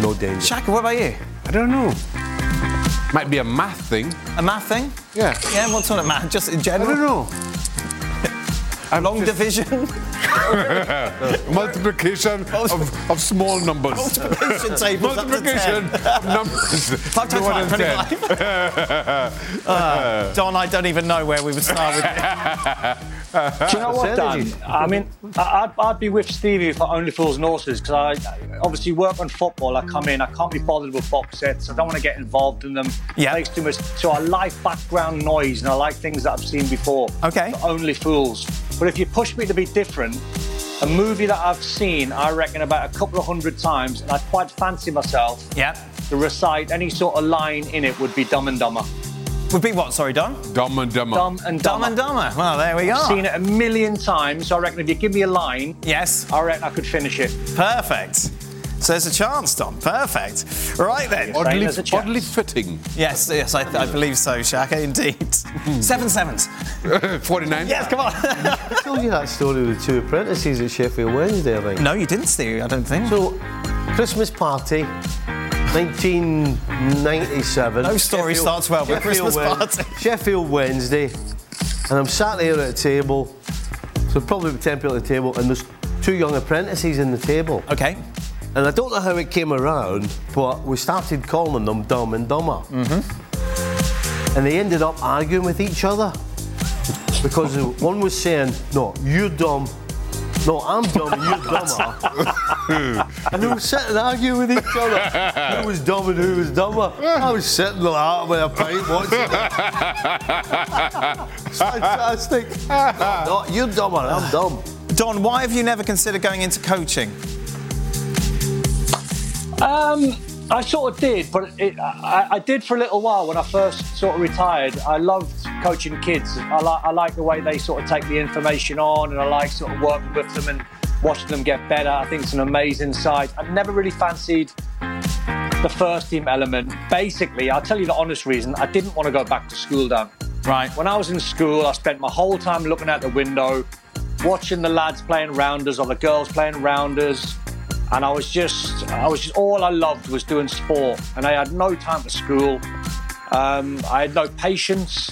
no danger. Shaka, what about you? I don't know. Might be a math thing. A math thing? Yeah. Yeah, what sort of math? Just in general? I general? don't know. (laughs) Long division? (laughs) Multiplication of, of small numbers. Multiplication tables up Multiplication of numbers. (laughs) Five times five, 25. ten. Uh, Don, I don't even know where we would start with Do you know what, Dan? I mean, I'd, I'd be with Stevie for Only Fools and Horses because I obviously work on football. I come in, I can't be bothered with box sets. I don't want to get involved in them. Yeah. Takes too much. So I like background noise and I like things that I've seen before. Okay. Only Fools. But if you push me to be different, a movie that I've seen, I reckon about a couple of hundred times, and I quite fancy myself Yeah. to recite any sort of line in it would be Dumb and Dumber. Would be what, sorry, Don? Dumb and dumber. Dumb and Dumb Dumber. and Dumber. Well, there we go. I've seen it a million times, so I reckon if you give me a line, Yes. I reckon I could finish it. Perfect. So there's a chance, Don. Perfect. Right then. Saying Oddly, there's a chance. oddly fitting. Yes, yes, I, I believe so, Shaka, indeed. Hmm. Seven sevens. (laughs) 49. Yes, come on. I told you that story with two apprentices at Sheffield Wednesday, I think. no, you didn't, Steve, I don't think. So, Christmas party, 1997. No story starts well with Christmas Wed- party. (laughs) Sheffield Wednesday, and I'm sat there at a table, so probably about 10 people at the table, and there's two young apprentices in the table. Okay. And I don't know how it came around, but we started calling them Dumb and Dumber. Mm-hmm. And they ended up arguing with each other. Because one was saying, No, you're dumb. No, I'm dumb and you're dumber. (laughs) and they were sitting arguing with each other. Who was dumb and who was dumber? I was sitting there with a pint watching it. It's (laughs) fantastic. No, no, you're dumber, I'm dumb. Don, why have you never considered going into coaching? Um, I sort of did, but it, I, I did for a little while when I first sort of retired. I loved coaching kids. I like I like the way they sort of take the information on, and I like sort of working with them and watching them get better. I think it's an amazing side. I've never really fancied the first team element. Basically, I'll tell you the honest reason. I didn't want to go back to school, Dan. Right. When I was in school, I spent my whole time looking out the window, watching the lads playing rounders or the girls playing rounders. And I was just, I was just, all I loved was doing sport. And I had no time for school. Um, I had no patience.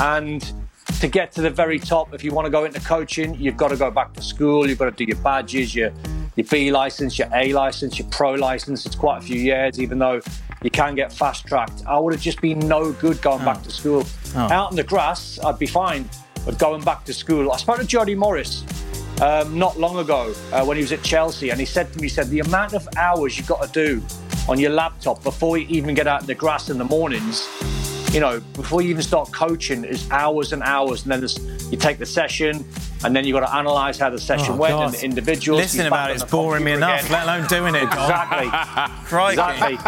And to get to the very top, if you want to go into coaching, you've got to go back to school. You've got to do your badges, your, your B license, your A license, your pro license. It's quite a few years, even though you can get fast tracked. I would have just been no good going back to school. Oh. Out in the grass, I'd be fine. But going back to school, I spoke to Jody Morris um, not long ago uh, when he was at Chelsea, and he said to me, he said, the amount of hours you've got to do on your laptop before you even get out in the grass in the mornings, you know, before you even start coaching is hours and hours. And then you take the session, and then you've got to analyse how the session Oh, went God. and the individuals. Listening about it's boring me enough, again. let alone doing it, (laughs) Exactly. (laughs) Exactly.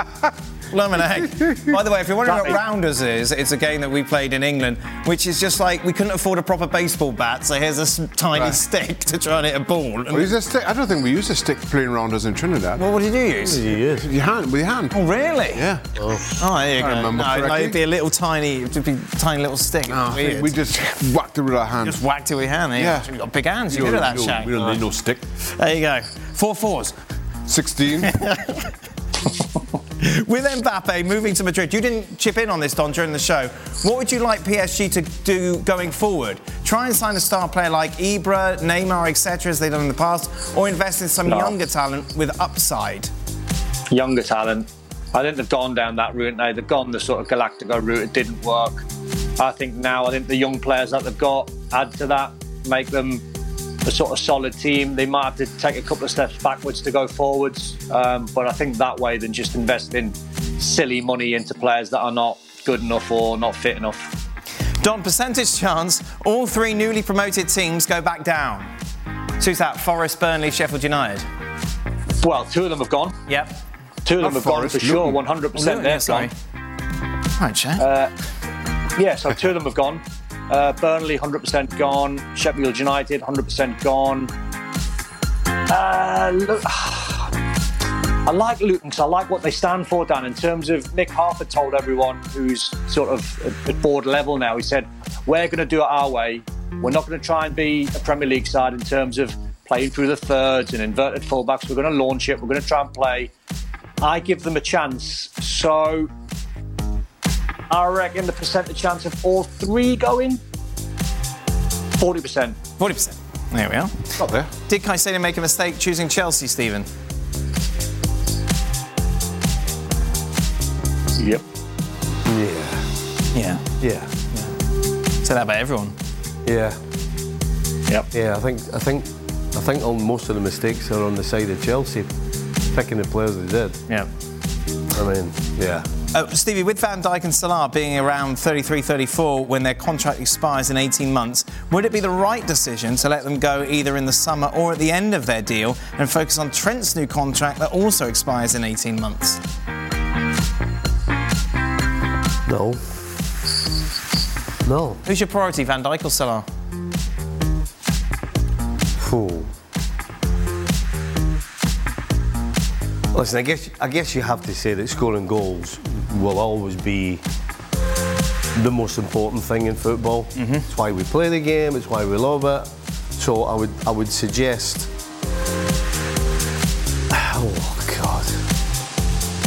Blooming (laughs) egg. By the way, if you're wondering what Rounders is, it's a game that we played in England, which is just like we couldn't afford a proper baseball bat, so here's a tiny Right. stick to try and hit a ball. We use a stick. I don't think we use a stick playing rounders in Trinidad. Well, what did you use? What did you use? Your hand. With your hand. Oh, really? Yeah. Oh, oh there you I go. remember no, no, it'd be a little tiny, it'd be a tiny little stick. No, I think Weird. we just whacked it with our hand. just whacked it with your hand. Yeah. Yeah. You've got big hands. We You're good at don't- that, we Shaq. We don't need no stick. There you go. Four fours. 16. (laughs) (laughs) (laughs) With Mbappe moving to Madrid, you didn't chip in on this, Don, during the show. What would you like PSG to do going forward? Try and sign a star player like Ibra, Neymar, etc., as they've done in the past, or invest in some No. younger talent with upside? younger talent. I think they've gone down that route now. They've gone the sort of Galactico route. It didn't work. I think now, I think the young players that they've got add to that, make them a sort of solid team. They might have to take a couple of steps backwards to go forwards. Um, but I think that way than just investing silly money into players that are not good enough or not fit enough. Don, percentage chance all three newly promoted teams go back down. Who's that? Forest, Burnley, Sheffield United. Well, two of them have gone. Yep. Two of them have gone Forest, for sure, 100% Luton, they're yeah, sorry. gone. Right. Uh, yeah, so two of them have gone. Uh, Burnley, 100% gone. Sheffield United, 100% gone. Uh, look, (sighs) I like Luton because I like what they stand for, Dan. In terms of Mick Harford told everyone who's sort of at board level now, he said, We're going to do it our way. We're not going to try and be a Premier League side in terms of playing through the thirds and inverted fullbacks. We're going to launch it. We're going to try and play. I give them a chance. So I reckon the percentage chance of all three going 40%. 40%. There we are. Got there. Did Caicedo make a mistake choosing Chelsea, Stephen? Yep. Yeah. Yeah. Yeah. Say that about everyone. Yeah. Yep. Yeah, I think I think I think all, most of the mistakes are on the side of Chelsea, picking the players they did. Yeah. I mean, yeah. Uh, Stevie, with Van Dijk and Salah being around 33, 34 when their contract expires in 18 months, would it be the right decision to let them go either in the summer or at the end of their deal and focus on Trent's new contract that also expires in 18 months? No. No. Who's your priority, Van Dijk or Salah? Fool. Listen, I guess I guess you have to say that scoring goals will always be the most important thing in football. Mm-hmm. It's why we play the game. It's why we love it. So I would I would suggest. (sighs) Oh God.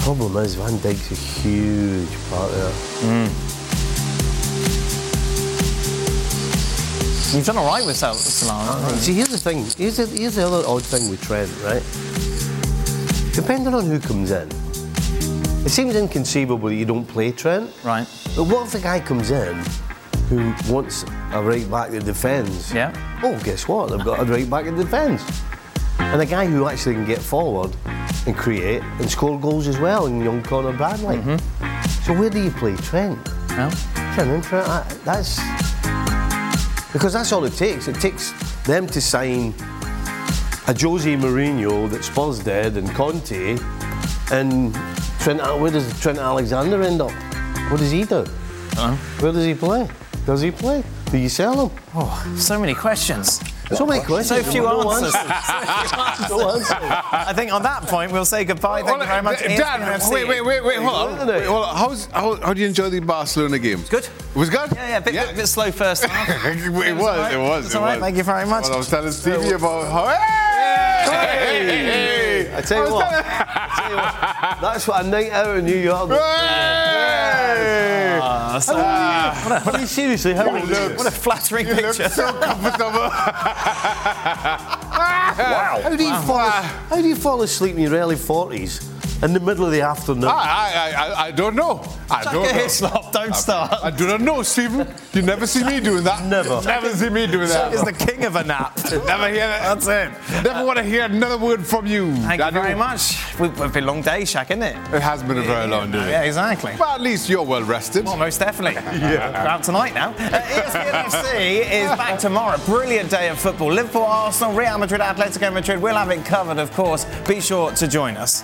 Problem is Van Dijk's a huge part of mm. You've done all right with Sal-? See, here's the thing. Here's the, here's the other odd thing with Trent, right? Depending on who comes in, it seems inconceivable that you don't play Trent. Right. But what if the guy comes in who wants a right back that defends? Yeah. Oh, guess what? They've got a right back that defends. And a guy who actually can get forward and create and score goals as well in young Conor Bradley. Mm-hmm. So where do you play Trent? Well, Trent Trent, that's because that's all it takes. It takes them to sign a Jose Mourinho that Spurs did and Conte, and Trent. Where does Trent Alexander end up? What does he do? Where does he play? Does he play? Do you sell him? Oh, so many questions. So many questions. So few No answers. answers. No answers. I think on that point, we'll say goodbye. Thank you very much. Dan, wait, wait, wait, wait, hold on. Wait, hold on. How's, how, how do you enjoy the Barcelona games? Good. It was good? Yeah, yeah, a bit, bit, bit slow first half. (laughs) it was, all it right. was, It's it all right, was. Thank you very much. Well, I was telling Stevie about how. Hey! Hey! I tell you what. telling- I tell you what. That's what a night out in New York. Hey! Ah, so- Ah, But seriously, how You look- what a flattering You look picture. so comfortable. (laughs) wow. How do you fall? How do you fall asleep in your early forties in the middle of the afternoon? I, I, I, I don't know. I Chuck don't know. Hislop, don't start. I do not know, Stephen. You never see me doing that. Never. Never see me doing Chuck that. is the king of a nap. (laughs) Never hear that. That's it. Never want to hear another word from you. Thank I you very much. We've, we've been a long day, Shaq, isn't it? It has been a very long day. Yeah, exactly. But at least you're well rested. Well, most definitely. (laughs) yeah. We're out tonight now. Uh, ESPN FC is back tomorrow. Brilliant day of football. Liverpool, Arsenal, Real Madrid, Atletico Madrid. We'll have it covered, of course. Be sure to join us.